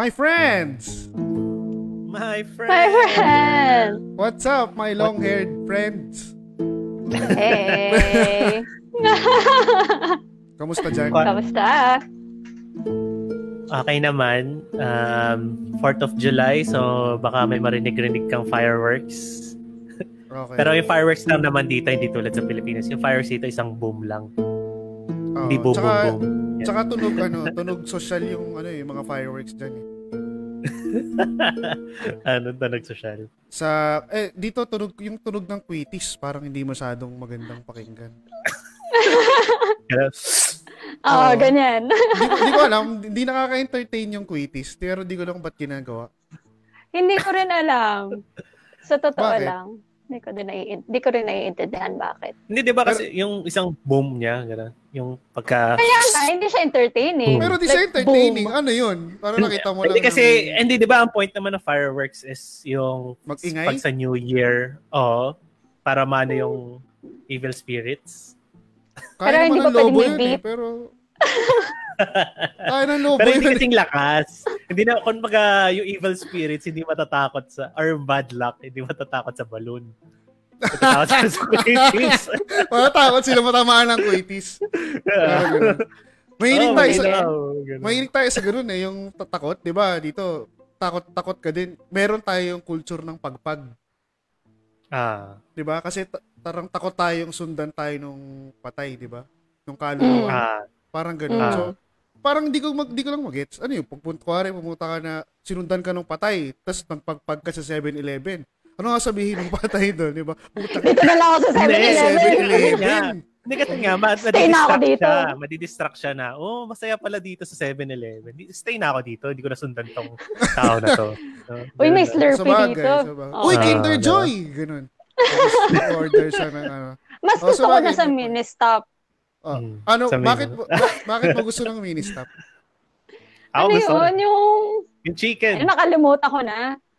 My friends! My friend! My friend! What's up, my long-haired friends? Hey! Kamusta dyan? Kamusta? Okay naman. Um, 4th of July, so baka may marinig-rinig kang fireworks. Okay. Pero yung fireworks lang naman dito, hindi tulad sa Pilipinas. Yung fireworks dito, isang boom lang. Oo. Hindi boom, tsaka, boom, boom. Tsaka tunog, ano, tunog social yung, ano, yung mga fireworks dyan eh. ano tunog social? Sa, eh, dito tunog, yung tunog ng quitis, parang hindi masyadong magandang pakinggan. Pero, Oo, Oo. ganyan. Hindi ko, di ko alam, hindi nakaka-entertain yung quitis, pero di ko lang ba't ginagawa. Hindi ko rin alam. Sa totoo Bakit? lang. Hindi ko, din nai- hindi ko rin naiintindihan bakit. hindi, di ba kasi yung isang boom niya, gano'n, yung pagka... Kaya nga, hindi siya entertaining. Pero di siya Like, entertaining, boom. ano yun? Para nakita mo lang. Hindi kasi, ng- hindi, di ba ang point naman ng fireworks is yung Mag-ingay? pag sa New Year, oo, para maano yung evil spirits. Kaya Pero hindi ba pwedeng may eh, pero... Kaya ng lobo Pero hindi kasing lakas. hindi na, kung baga yung evil spirits, hindi matatakot sa, or bad luck, hindi matatakot sa balloon. Matatakot sa spirits. Matatakot sila matamaan ng. Parang ganun. Mahilig Oh, tayo sa... Mahilig tayo sa ganun eh, yung tatakot, di ba? Dito, takot-takot ka din. Meron tayong culture ng pagpag, Ah. di ba? Kasi ta- tarang takot tayong sundan tayo nung patay, di ba? Nung kaluluwa. Ah. Parang ganun. Mm. So, parang di ko, mag, di ko lang magets. Ano yung pagpunta ko pumunta ka na, sinundan ka nung patay, tapos nagpagpag ka sa 7-Eleven. Ano nga sabihin ng patay doon, di ba? Puta Dito na lang ako sa Hindi, 7-Eleven. 7-Eleven. Hindi kasi nga, ma- Stay na ako madidistract dito. siya. Madidistract siya na, oh, masaya pala dito sa 7-Eleven. Di- Stay na ako dito. Hindi ko nasundan tong tao na to. So, Uy, may. Slurpee Sa bagay, dito. sa bagay. Oo. Uy, Ah, Kinder? Joy! Ganun. Tapos order siya ng ano. Mas Oh, gusto sa ko na sa mini-stop. Oh, Mm, ano, bakit mo, ba- bakit mo gusto ng mini stop? Ako ano gusto. yun? Yung... Yung chicken. Ano, nakalimutan ko na.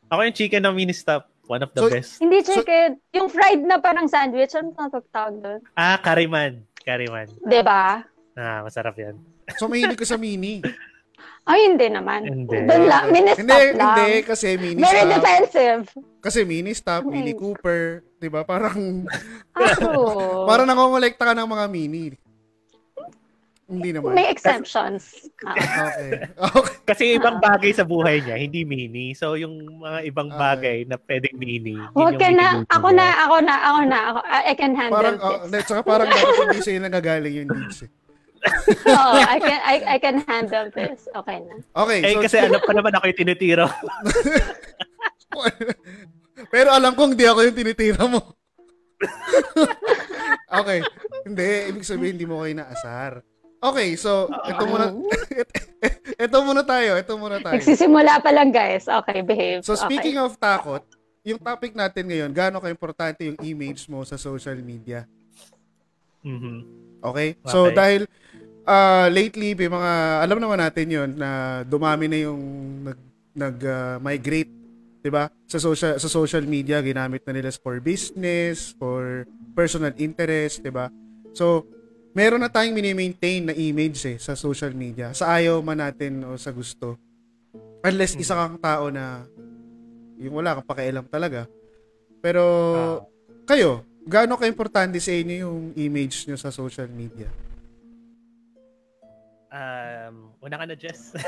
Ako yung chicken ng mini stop. One of the So- best. Hindi chicken. yung fried na parang sandwich. Ano tawag doon? Ah, kariman. Kariman. Diba? Ah, masarap yan. So, mahilig ka sa mini. Ay, hindi naman. Hindi. Doon lang. Mini-stop Hindi, lang. hindi, kasi mini Very stop. defensive. Kasi mini stop, mini. Cooper, 'di ba? Parang Oh. parang nangongolekta ka ng mga mini. Hindi naman. May exemptions. Ah. Okay. Okay. Kasi ibang bagay sa buhay niya, hindi mini. So, yung mga ibang Okay. bagay na pwedeng mini. ka na. Ako na, ako na, ako na. Ako, I can handle Parang this. uh, hindi, tsaka parang dapat hindi sa'yo nagagaling yung leads. Eh. Oo, I can, I, I can handle this. Okay na. Okay, Eh, so, kasi alam ko naman ako yung tinitiro. pero alam kong hindi ako yung tinitira mo. okay. Hindi, ibig sabihin hindi mo kayo naasar. Okay, so ito muna ito muna tayo, ito muna tayo. Nagsisimula pa lang, guys. Okay, behave. So speaking okay. of takot, yung topic natin ngayon, gaano ka-importante yung image mo sa social media? Mhm. Okay? So Okay. dahil uh, lately may mga alam naman natin 'yon na dumami na yung nag nag uh, migrate, 'di ba? Sa social sa social media ginamit na nila for business, for personal interest, 'di ba? So meron na tayong mini-maintain na image eh sa social media. Sa ayaw man natin o sa gusto. Unless isa kang tao na yung wala kang pakialam talaga. Pero Ah. kayo, gaano ka-importante sa inyo yung image nyo sa social media? Um, una ka na, Jess.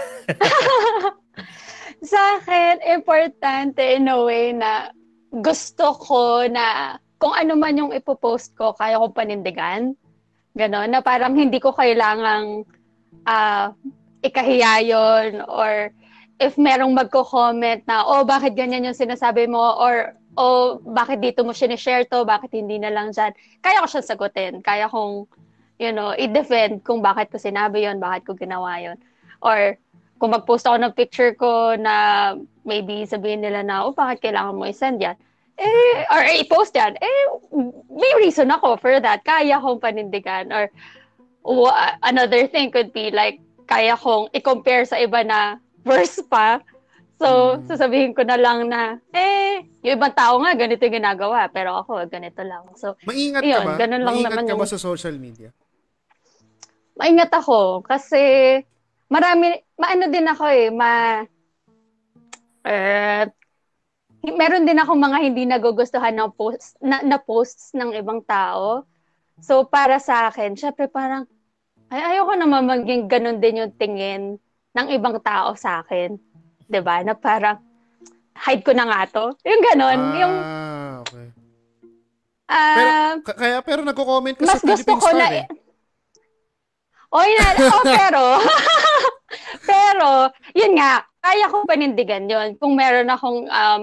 Sa akin, importante in a way na gusto ko na kung ano man yung ipopost ko, kaya ko panindigan. Ganon, na parang hindi ko kailangang ah, ikahiya yun or if merong magko-comment na, oh, bakit ganyan yung sinasabi mo or oh, bakit dito mo sinishare to, bakit hindi na lang dyan. Kaya ko siya sagutin. Kaya kong, you know, i-defend kung bakit ko sinabi yon bakit ko ginawa yon Or kung mag-post ako ng picture ko na maybe sabihin nila na, oh, bakit kailangan mo i-send yan? Eh, or i-post yan. Eh, may reason ako for that. Kaya kong panindigan. Or wa- another thing could be like, kaya kong i-compare sa iba na worse pa. So, Mm. sasabihin ko na lang na, eh, yung ibang tao nga, ganito yung ginagawa. Pero ako, ganito lang. So, Maingat ka Yun, ba? ganun lang Maingat naman ka ba yung- sa social media? maingat ako kasi marami maano din ako eh ma Eh, meron din ako mga hindi nagugustuhan ng post, na, na posts ng ibang tao. So, para sa akin, syempre parang, ay, ayoko naman maging ganun din yung tingin ng ibang tao sa akin. 'Di ba Na parang, hide ko na nga to. Yung ganun. Ah, yung, okay. ah, Pero, ka- kaya, pero nagko-comment ka mas sa gusto Philippine ko na, eh. Oy na, oh, pero, pero, yun nga, kaya kong panindigan yun. Kung meron akong um,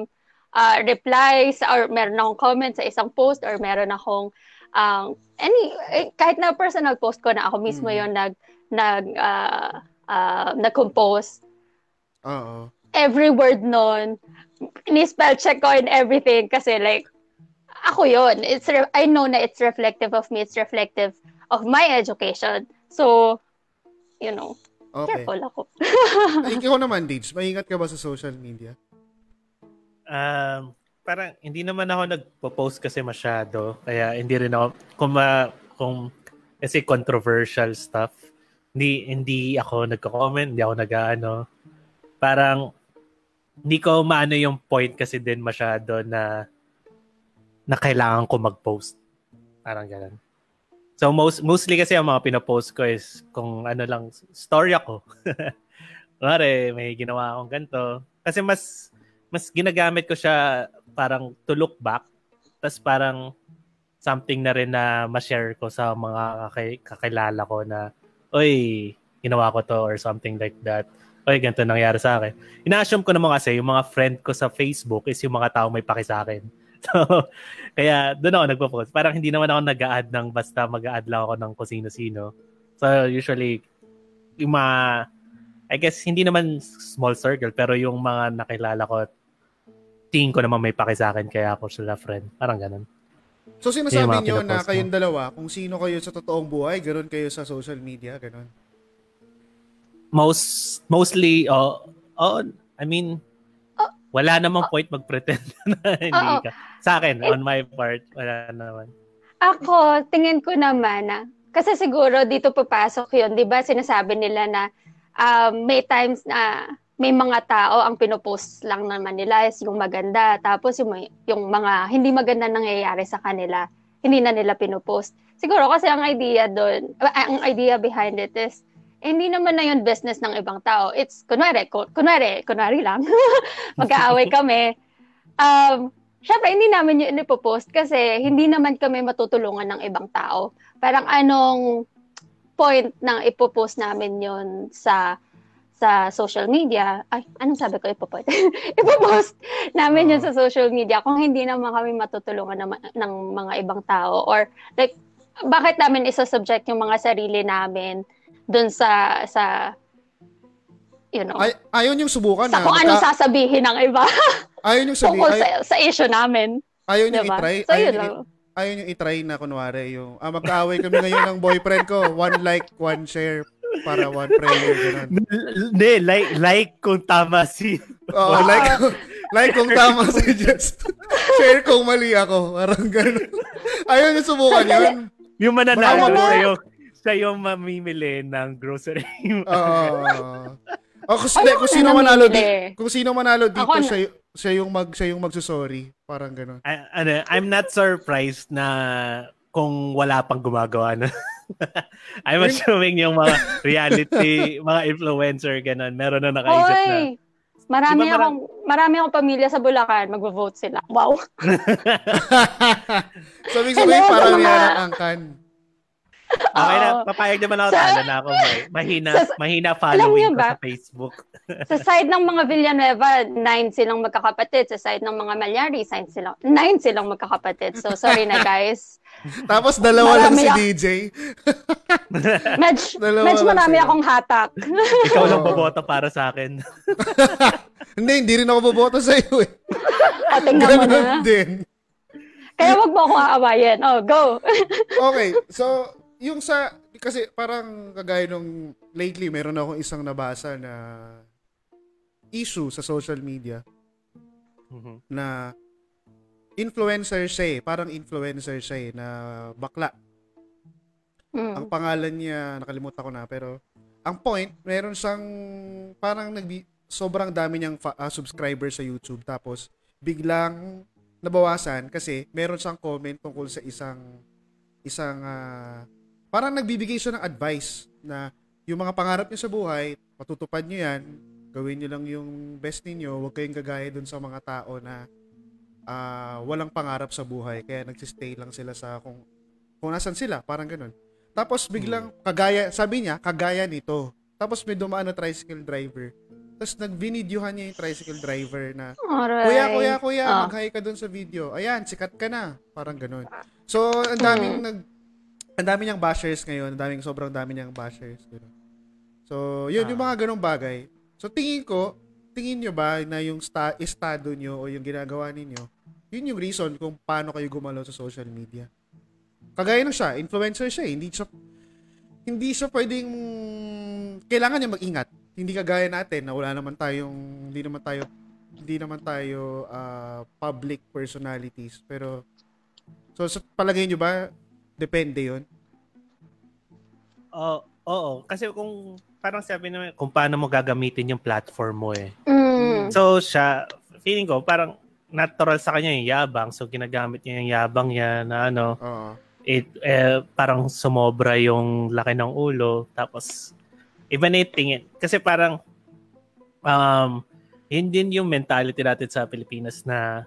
uh, replies or meron akong comment sa isang post or meron akong um, any, eh, kahit na personal post ko na ako mismo Mm. yung nag, nag, uh, uh, nag-compose, Oo. every word nun, ni-spell check ko and everything kasi like, ako yon It's re- I know na it's reflective of me. It's reflective of my education. So, you know, Okay. careful ako. Ay, ikaw naman, Deeds. Maingat ka ba sa social media? Um, parang hindi naman ako nagpo-post kasi masyado. Kaya hindi rin ako kung ma, kung kasi controversial stuff. Hindi hindi ako nagko-comment, hindi ako nag-ano. Parang hindi ko maano yung point kasi din masyado na na kailangan ko mag-post. Parang ganun. So most mostly kasi ang mga pinopost ko is kung ano lang story ako. Kunwari, may ginawa akong ganito. Kasi mas mas ginagamit ko siya parang to look back. Tapos parang something na rin na ma-share ko sa mga kakilala ko na, oy, ginawa ko to or something like that. Oy, ganito nangyari sa akin. Ina-assume ko naman kasi yung mga friend ko sa Facebook is yung mga tao may paki sa akin. So, kaya doon ako nagpo-post. Parang hindi naman ako nag-a-add ng basta mag-a-add lang ako ng kung sino-sino. So, usually, yung mga, I guess, hindi naman small circle, pero yung mga nakilala ko, tingin ko naman may paki sa akin, kaya ako sila friend. Parang ganun. So, sinasabi niyo na kayong dalawa, kung sino kayo sa totoong buhay, ganun kayo sa social media, ganun. Most, mostly, oh, oh, I mean, Oh. wala namang point mag-pretend na hindi Oo. ka. Sa akin, on my part, wala naman. Ako, tingin ko naman na, kasi siguro dito papasok yun, di ba sinasabi nila na um, may times na may mga tao ang pinopost lang naman nila is yung maganda. Tapos yung, yung mga hindi maganda nangyayari sa kanila, hindi na nila pinopost. Siguro kasi ang idea doon, ang idea behind it is, eh, hindi naman na yun business ng ibang tao. It's, kunwari, ku- kunwari, kunwari lang, mag-aaway kami. Um, Syempre, hindi namin yun ipopost kasi hindi naman kami matutulungan ng ibang tao. Parang anong point ng ipopost namin yun sa sa social media. Ay, anong sabi ko ipopost? ipopost namin yun sa social media kung hindi naman kami matutulungan ng, ng mga ibang tao. Or like, bakit namin isa-subject yung mga sarili namin dun sa, sa you know, Ay, ayaw niyong subukan sa na. kung anong Magka- sasabihin ng iba ayaw niyong sabihin, ay, sa, sa issue namin. ayaw niyong Diba? i-try. So, ayaw yun lang. ayaw niyong i-try na kunwari yung, ah, magkaaway kami ngayon ng boyfriend ko. One like, one share para one prayer. Ganun. Hindi, like, like kung tama si... Oo, like, like kung tama si Just. share kung mali ako. Parang ganun. Ayaw niyo subukan yun. Yung mananalo siya yung, siya yung mamimili ng grocery. Oo. Oh, kung, Ayaw kung sino na manalo dito, kung sino manalo dito, Ako siya, siya yung mag siya yung magsusorry. Parang ganun. I- ano, I'm not surprised na kung wala pang gumagawa na. I'm assuming yung mga reality, mga influencer, ganun, meron na nakaisip na. Hoy! Marami Di ba akong marami akong pamilya sa Bulacan, magvo-vote sila. Wow. So, ibig sabihin, Hello, parang mga- yan ang angkan. Okay na, papayag naman ako, Sa- tanda na ako. May, mahina, Sa- mahina following ko ba? sa Facebook. sa side ng mga Villanueva, nine silang magkakapatid. Sa side ng mga Malyari, nine silang, nine silang magkakapatid. So, sorry na guys. Tapos dalawa lang Marami si ako- DJ. Medj, Dalawa medj lang marami sila. akong hatak. Ikaw lang boboto para sa akin. hindi, hindi rin ako boboto sa iyo eh. O, tingnan mo na. Din. Kaya wag mo akong aawayin. Oh, go. Okay, so yung sa kasi parang kagaya nung lately meron akong isang nabasa na issue sa social media Mhm. na influencer siya eh. Parang influencer siya eh, na bakla. Ang Mm. pangalan niya, nakalimutan ko na, pero ang point, meron siyang parang nagbi sobrang dami niyang fa- uh, subscriber sa YouTube tapos biglang nabawasan kasi meron siyang comment tungkol sa isang isang uh, parang nagbibigay siya ng advice na yung mga pangarap niyo sa buhay, patutupad niyo yan, gawin niyo lang yung best niyo, huwag kayong gagaya dun sa mga tao na uh, walang pangarap sa buhay kaya nagsistay lang sila sa kung kung nasan sila, parang ganun. Tapos biglang hmm. kagaya, sabi niya, kagaya nito. Tapos may dumaan na tricycle driver. Tapos nag-videohan niya yung tricycle driver na, Alright. Kuya, kuya, kuya, oh. mag-hi ka dun sa video. Ayan, sikat ka na. Parang ganun. So, ang daming hmm. nag, ang dami niyang bashers ngayon. Ang daming, sobrang dami niyang bashers. Ganun. So, yun, ah. yung mga ganung bagay. So, tingin ko, tingin nyo ba na yung sta- estado nyo o yung ginagawa ninyo, yun yung reason kung paano kayo gumalaw sa social media. Kagaya nung siya, influencer siya eh. Hindi siya, hindi siya pwedeng, kailangan niya mag-ingat. Hindi kagaya natin na wala naman tayong, hindi naman tayo, hindi naman tayo uh, public personalities. Pero, so sa palagay niyo ba, depende yon Oh, oo. Kasi kung, parang sabi naman, kung paano mo gagamitin yung platform mo eh. Mm. So, siya, feeling ko, parang natural sa kanya yung yabang. So, ginagamit niya yung yabang niya na ano, uh it, eh, parang sumobra yung laki ng ulo. Tapos, iba na yung tingin. Kasi parang, um, yun din yung mentality natin sa Pilipinas na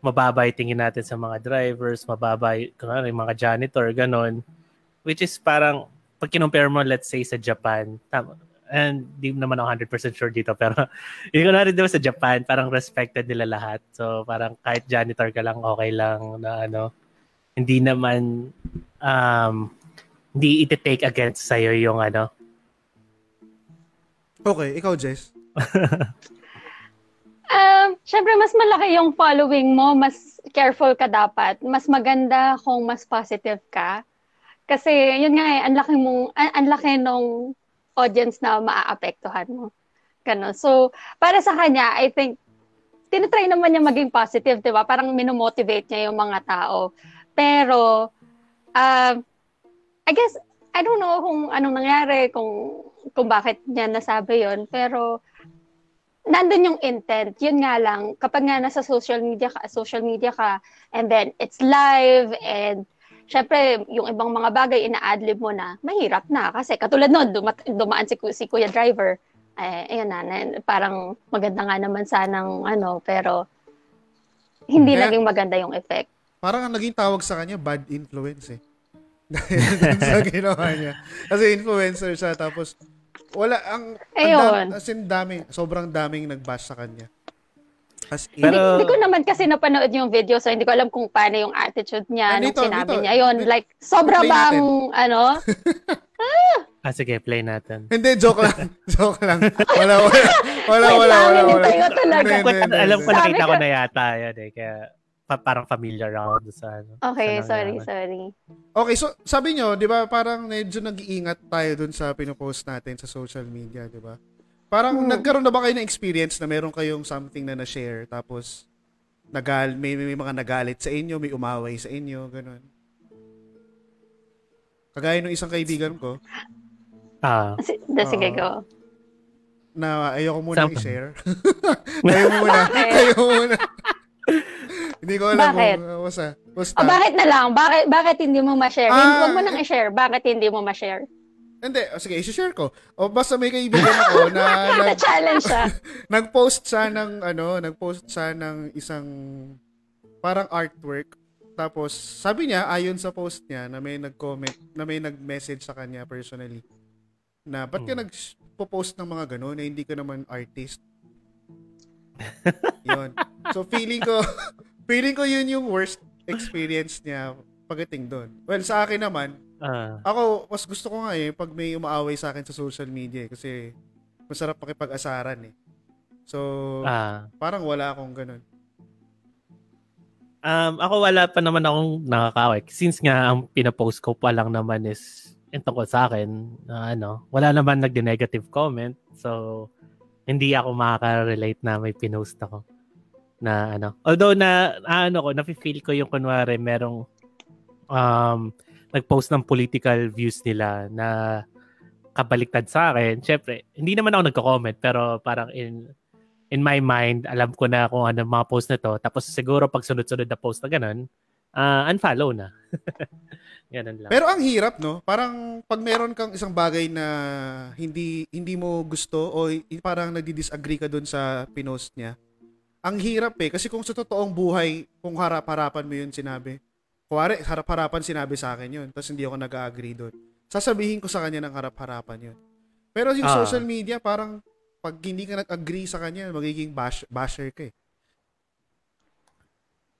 mababa yung tingin natin sa mga drivers, mababa yung mga janitor, ganon. Which is parang, pag kinumpare mo, let's say, sa Japan, tama, and di naman ako 100% sure dito, pero yung ko na rin sa Japan, parang respected nila lahat. So, parang kahit janitor ka lang, okay lang na ano, hindi naman um, hindi iti-take against sa'yo yung ano. Okay, ikaw, Jess. um, Siyempre, mas malaki yung following mo, mas careful ka dapat. Mas maganda kung mas positive ka. Kasi, yun nga eh, ang laki mong, ang laki nung audience na maaapektuhan mo. Ganun. So, para sa kanya, I think, tinatry naman niya maging positive, di ba? Parang minomotivate niya yung mga tao. Pero, uh, I guess, I don't know kung anong nangyari, kung, kung bakit niya nasabi yon pero nandun yung intent. Yun nga lang, kapag nga nasa social media ka, social media ka, and then it's live, and syempre, yung ibang mga bagay, ina-adlib mo na, mahirap na. Kasi katulad nun, duma- dumaan si, si Kuya Driver, eh, ayun na, na, parang maganda nga naman sanang, ano, pero hindi yeah. naging maganda yung effect parang ang naging tawag sa kanya, bad influence eh. Sa ginawa niya. Kasi influencer siya, tapos wala, ang, Ayun. ang as in dami, sobrang daming nag-bash sa kanya. As in, Pero, hindi, hindi ko naman kasi napanood yung video, so hindi ko alam kung paano yung attitude niya nung sinabi dito, niya. Yun, like, sobra bang, natin. ano? ah! ah, sige, play natin. Hindi, joke lang. joke lang. Wala, wala, wala, wala, wala. wala, wala. talaga. Alam ko, nakita ko na yata yan eh, kaya pa- parang familiar ako sa ano. Okay, sa sorry, sorry. Okay, so sabi nyo, 'di ba, parang medyo nag-iingat tayo dun sa pinopost natin sa social media, 'di ba? Parang hmm. nagkaroon na ba kayo ng experience na meron kayong something na na-share tapos nagal may, may mga nagalit sa inyo, may umaway sa inyo, ganun. Kagaya ng isang kaibigan ko. Ah. Uh, sige, go. Na ayoko muna Some... i-share. kayo muna. kayo muna. hindi ko alam bakit? kung uh, basta. basta. Oh, bakit na lang? Bakit, bakit hindi mo ma-share? Ah, Huwag mo nang i-share. Bakit hindi mo ma-share? Hindi, oh, sige, i-share ko. O basta may kaibigan ako na nag, challenge siya. nag-post siya ng ano, nag-post siya ng isang parang artwork. Tapos sabi niya ayon sa post niya na may nag-comment, na may nag-message sa kanya personally na ba't ka hmm. nag-post ng mga gano'n na hindi ka naman artist? yun. So feeling ko, feeling ko yun yung worst experience niya pagdating doon. Well, sa akin naman, uh, ako, mas gusto ko nga eh, pag may umaaway sa akin sa social media eh, kasi masarap pakipag-asaran eh. So, uh, parang wala akong ganun. Um, ako wala pa naman akong nakakaway. Since nga ang pinapost ko pa lang naman is yung tungkol sa akin, uh, ano, wala naman nagde-negative comment. So, hindi ako makaka-relate na may pinost ako na ano. Although na ano ko, nafi-feel ko yung kunwari merong um nag-post ng political views nila na kabaliktad sa akin. Syempre, hindi naman ako nagko-comment pero parang in in my mind, alam ko na kung ano mga post na to. Tapos siguro pag sunod-sunod na post na ganun, uh, unfollow na. ganun lang. Pero ang hirap, no? Parang pag meron kang isang bagay na hindi hindi mo gusto o parang nagdi-disagree ka dun sa pinost niya, ang hirap eh. Kasi kung sa totoong buhay, kung harap-harapan mo yun sinabi, kuwari, harap-harapan sinabi sa akin yun, tapos hindi ako nag-agree doon. Sasabihin ko sa kanya ng harap-harapan yun. Pero yung ah. social media, parang pag hindi ka nag-agree sa kanya, magiging bash, basher ka eh.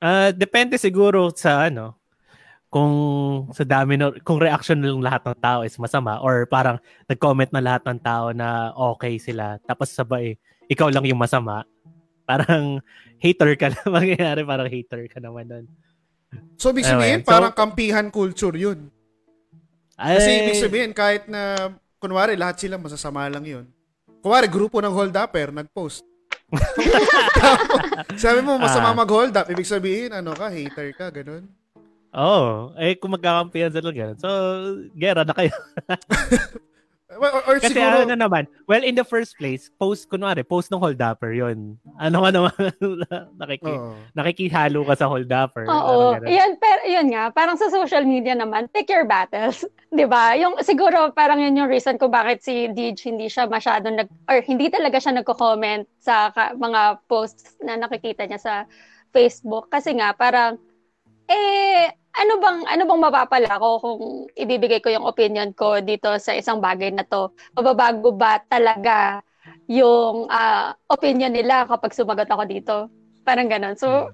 Uh, depende siguro sa ano, kung sa dami no, kung reaction ng lahat ng tao is masama or parang nag-comment na lahat ng tao na okay sila tapos sabay ikaw lang yung masama parang hater ka na mangyayari parang hater ka naman nun so ibig sabihin anyway, so, parang kampihan culture yun ay, kasi ibig sabihin kahit na kunwari lahat sila masasama lang yun Kuwari, grupo ng hold upper, nag-post. sabi mo, masama ah. mag-hold up. Ibig sabihin, ano ka, hater ka, ganun. Oo. Oh, eh, kung magkakampihan sila ganun. So, gera na kayo. Well, or, or Kasi siguro, ano naman, well, in the first place, post, kunwari, post ng hold-upper yun. Ano ka naman, nakiki, oh. nakikihalo ka sa hold-upper. Oo, yan, pero yun nga, parang sa social media naman, pick your battles. di ba? Yung, siguro, parang yun yung reason kung bakit si Dij hindi siya masyadong nag, or hindi talaga siya nagko-comment sa ka, mga posts na nakikita niya sa Facebook. Kasi nga, parang, eh, ano bang ano bang mapapala ko kung ibibigay ko yung opinion ko dito sa isang bagay na to? Mababago ba talaga yung uh, opinion nila kapag sumagot ako dito? Parang ganun. So,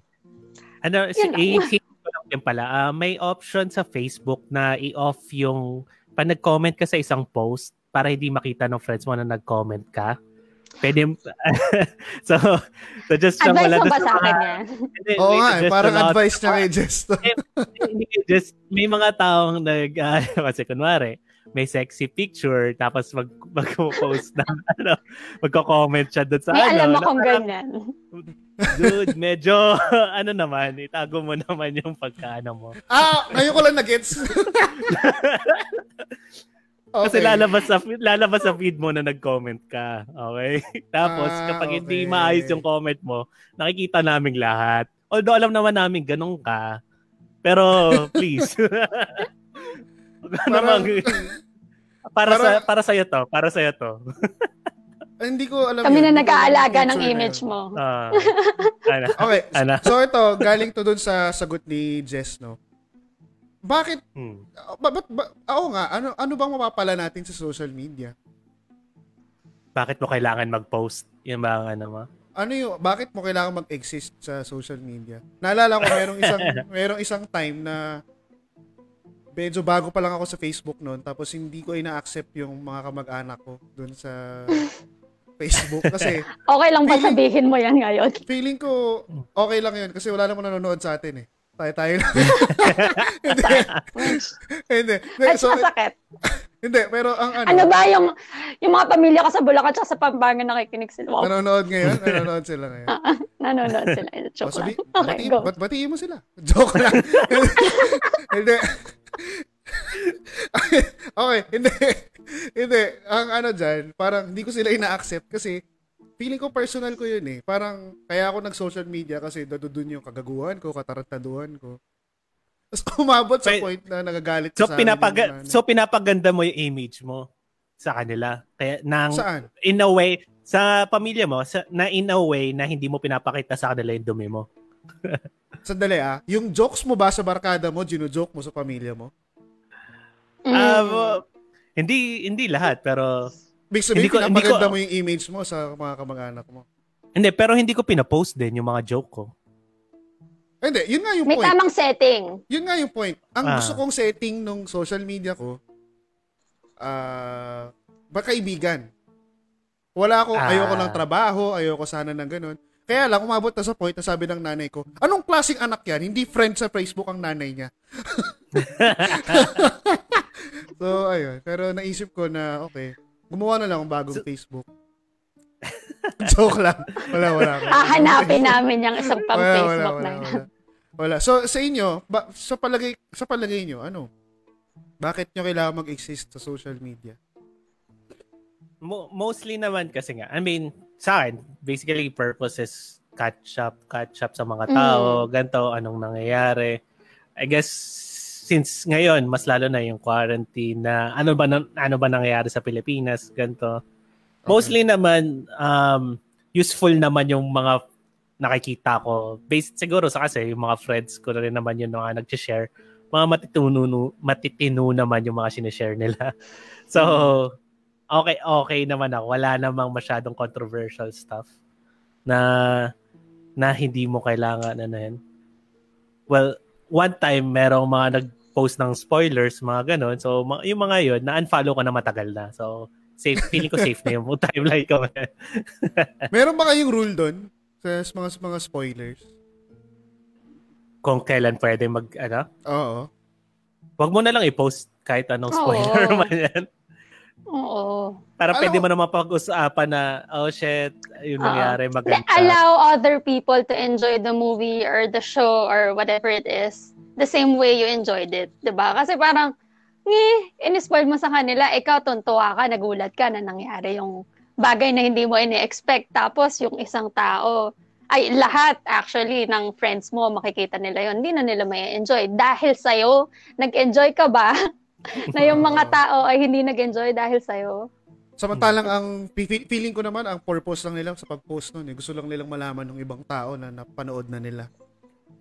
ano, si lang din pala, uh, may option sa Facebook na i-off yung, pag nag-comment ka sa isang post, para hindi makita ng friends mo na nag-comment ka, Pwede, so, so just advice wala mo ba sa akin yan? Oo nga, eh, parang advice na kay Jess. just, may mga taong nag, uh, kasi kunwari, may sexy picture, tapos mag, mag-post na, ano, magko-comment siya doon sa may ano. May alam mo kung ganyan. Dude, medyo, ano naman, itago mo naman yung pagkaano mo. Ah, ngayon ko lang na-gets. Okay. Kasi lalabas sa lalabas sa feed mo na nag-comment ka. Okay? Tapos ah, kapag okay. hindi maayos yung comment mo, nakikita namin lahat. Although alam naman namin ganun ka. Pero please. Parang, para sa para sa iyo to, para sa iyo to. hindi ko alam Kami yun. na nag-aalaga ng image mo. Uh, ano? Okay. Ano? So ito, galing to dun sa sagot ni Jess, no? Bakit? Hmm. Ba, ba, ba, oo nga, ano, ano bang mapapala natin sa social media? Bakit mo kailangan mag-post? Yung ba ano mo? Ano yung, bakit mo kailangan mag-exist sa social media? Naalala ko, merong isang, merong isang time na medyo bago pa lang ako sa Facebook noon tapos hindi ko ina-accept yung mga kamag-anak ko doon sa Facebook kasi okay lang ba feeling, sabihin mo yan ngayon? Feeling ko okay lang yun kasi wala namang nanonood sa atin eh. Tayo-tayo lang. hindi. hindi. At so, sakit. hindi, pero ang ano. Ano ba yung yung mga pamilya ko sa Bulacan at sa Pampanga nakikinig sila? Wow. Nanonood ngayon? Nanonood sila ngayon? nanonood sila. Joke oh, sabi, lang. Okay, batiin, go. Bat, batiin mo sila. Joke lang. hindi. okay, hindi. Hindi. Ang ano dyan, parang hindi ko sila ina-accept kasi feeling ko personal ko yun eh. Parang, kaya ako nag-social media kasi doon yung kagaguhan ko, katarantaduhan ko. Tapos umabot sa Wait, point na nagagalit so, sa pinapag- So, pinapaganda mo yung image mo sa kanila. Kaya, nang, Saan? In a way, sa pamilya mo, sa, na in a way na hindi mo pinapakita sa kanila yung dumi mo. Sandali ah, yung jokes mo ba sa barkada mo, gino-joke mo sa pamilya mo? Mm. Uh, hindi hindi lahat, pero Big sabihin, ko, pinapaganda ko, mo yung image mo sa mga kamag-anak mo. Hindi, pero hindi ko pinapost din yung mga joke ko. Hindi, yun nga yung May point. May tamang setting. Yun nga yung point. Ang ah. gusto kong setting nung social media ko, ah, uh, kaibigan. Wala ako, ah. ayoko ng trabaho, ayoko sana ng ganun. Kaya lang, umabot na sa point na sabi ng nanay ko, anong klaseng anak yan? Hindi friend sa Facebook ang nanay niya. so, ayun. Pero naisip ko na, okay, Gumawa na lang ng bagong so, Facebook. Joke lang. Wala, wala. Hahanapin namin yung isang pang wala, Facebook wala, wala, na. Wala, wala. So, sa inyo, ba, sa palagay, sa palagay nyo, ano? Bakit nyo kailangan mag-exist sa social media? Mo- mostly naman kasi nga, I mean, sa akin, basically purpose is catch up, catch up sa mga tao, mm. ganito, anong nangyayari. I guess since ngayon mas lalo na yung quarantine na ano ba na, ano ba nangyayari sa Pilipinas, ganito. Okay. Mostly naman um useful naman yung mga nakikita ko. Based siguro sa kasi yung mga friends ko rin naman yun mga nag-share. Mga matitino, matitino naman yung mga sinishare nila. So, okay, okay naman ako. Wala namang masyadong controversial stuff na na hindi mo kailangan ano yun. Well, one time merong mga nag-post ng spoilers, mga ganun. So, yung mga yun, na-unfollow ko na matagal na. So, safe, feeling ko safe na yung timeline ko. Meron ba kayong rule doon? sa mga mga spoilers. Kung kailan pwede mag ano? Oo. Wag mo na lang i-post kahit anong spoiler Oo. man yan. Oo. Para Alam pwede mo naman pag-usapan na, oh shit, yung nangyari maganda. Allow other people to enjoy the movie or the show or whatever it is the same way you enjoyed it. ba diba? Kasi parang, eh, in-spoil mo sa kanila, ikaw tuntua ka, nagulat ka na nangyari yung bagay na hindi mo ini-expect. Tapos yung isang tao, ay lahat actually ng friends mo, makikita nila yon hindi na nila may enjoy Dahil sa'yo, nag-enjoy ka ba? na yung mga tao ay hindi nag-enjoy dahil sa'yo? Samantalang ang feeling ko naman, ang purpose lang nila sa pag-post nun, eh, gusto lang nilang malaman ng ibang tao na napanood na nila.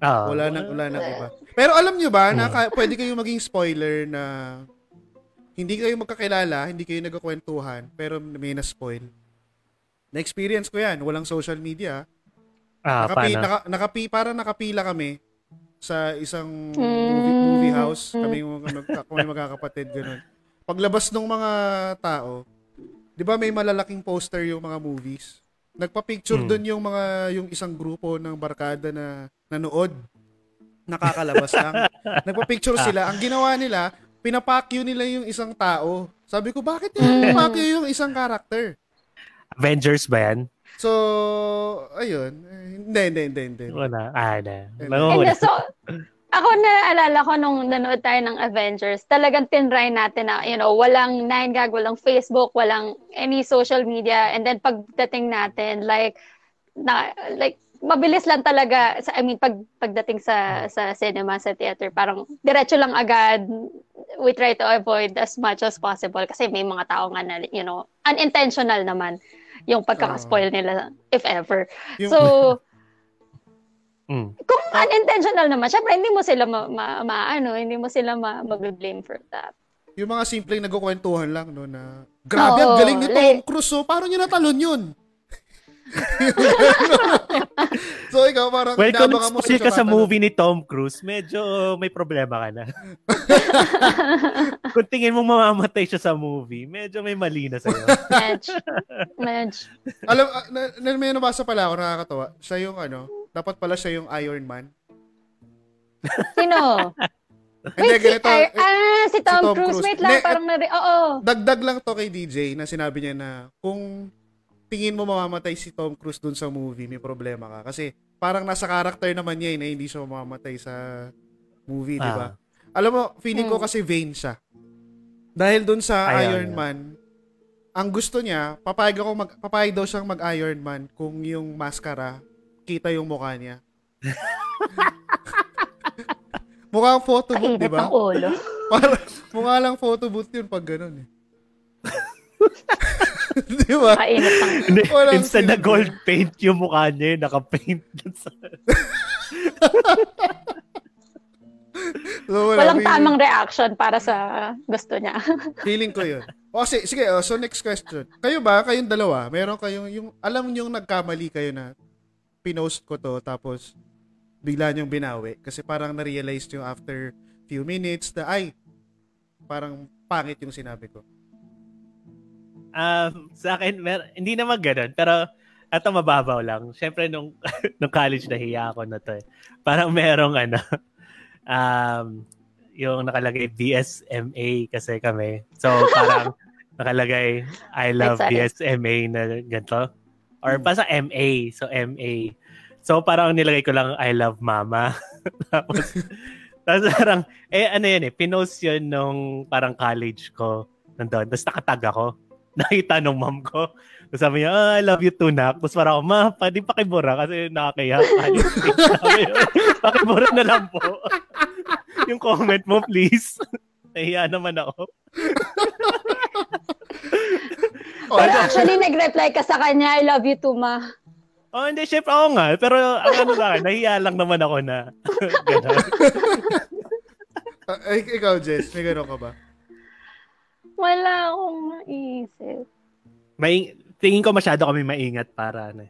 Ah, wala nang wala nang iba. Pero alam niyo ba na ka, pwede kayong maging spoiler na hindi kayo magkakilala, hindi kayo nagkakwentuhan, pero may na-spoil. Na-experience ko yan. Walang social media. Ah, nakapi, naka, nakapi, para nakapila kami sa isang movie, movie house. Kami kami magkakapatid, ganun. Paglabas ng mga tao, di ba may malalaking poster yung mga movies? Nagpa-picture hmm. doon yung mga yung isang grupo ng barkada na nanood. Nakakalabas lang. Nagpa-picture sila. Ang ginawa nila, pinapakyo nila yung isang tao. Sabi ko, bakit nila mm. pinapakyo yung isang character? Avengers ba yan? So, ayun. Hindi, hindi, hindi, hindi. Wala. Ah, na. And so, ako naalala ko nung nanood tayo ng Avengers, talagang tinry natin na, you know, walang 9gag, walang Facebook, walang any social media. And then pagdating natin, like, na, like, mabilis lang talaga sa I mean pag pagdating sa sa cinema sa theater parang diretso lang agad. We try to avoid as much as possible kasi may mga tao nga na you know unintentional naman yung pagkaka-spoil nila if ever. Yung... so mm. kung unintentional naman syempre hindi mo sila ma, ma, ma ano hindi mo sila ma, mag-blame for that yung mga simpleng nagkukwentuhan lang no na grabe Oo, ang galing ni Tom like, Cruise so paano niya natalon yun so ikaw parang well, kung mo si ka sa movie ni Tom Cruise, medyo may problema ka na. kung tingin mo mamamatay siya sa movie, medyo may mali na sa'yo. Medj. Medj. Alam, ah, na, na, may nabasa pala ako, nakakatawa. Siya yung ano, dapat pala siya yung Iron Man. Sino? Hindi, Wait, ganito, si, uh, ah, si Tom, si Tom Cruise. Cruise. Wait lang, ne, parang nari, oo. Dagdag lang to kay DJ na sinabi niya na kung tingin mo mamamatay si Tom Cruise dun sa movie, may problema ka. Kasi parang nasa character naman niya eh, na hindi siya mamamatay sa movie, ah. di ba? Alam mo, feeling ko hmm. kasi vain siya. Dahil dun sa Ayaw Iron Man, ang gusto niya, papayag ako mag papayag daw siyang mag Iron Man kung yung maskara kita yung mukha niya. mukha ang photo booth, di ba? Para mukha lang photo booth yun pag ganun eh. Di ba? Kainit ang... Walang Instead na gold paint yung mukha niya, naka-paint sa... so, wala, Walang tamang reaction para sa gusto niya. feeling ko yun. O, sige, sige oh, so next question. Kayo ba, kayong dalawa, meron kayong, yung, alam niyo nagkamali kayo na pinost ko to, tapos bigla niyong binawi. Kasi parang na-realize niyo after few minutes na, ay, parang pangit yung sinabi ko. Um, sa akin, mer- hindi naman ganun. Pero, ito mababaw lang. Siyempre, nung, nung college, nahiya ako na to. Eh. Parang merong ano, um, yung nakalagay BSMA kasi kami. So, parang nakalagay I love BSMA na ganito. Or pa sa MA. So, MA. So, parang nilagay ko lang I love mama. tapos, tapos parang, eh, ano yan eh, pinost yun nung parang college ko nandun. Tapos nakatag ako. nakita nung mom ko. Tapos sabi niya, ah, I love you too, nak. Tapos parang ako, ma, pwede pakibura kasi nakakaya. pakibura na lang po. yung comment mo, please. Nahiya naman ako. Pero actually, nag-reply ka sa kanya, I love you too, ma. Oh, hindi, chef, ako nga. Pero ang ano sa akin, nahiya lang naman ako na gano'n. Uh, ikaw, Jess, may gano'n ka ba? Wala akong maisip. May, tingin ko masyado kami maingat para ano.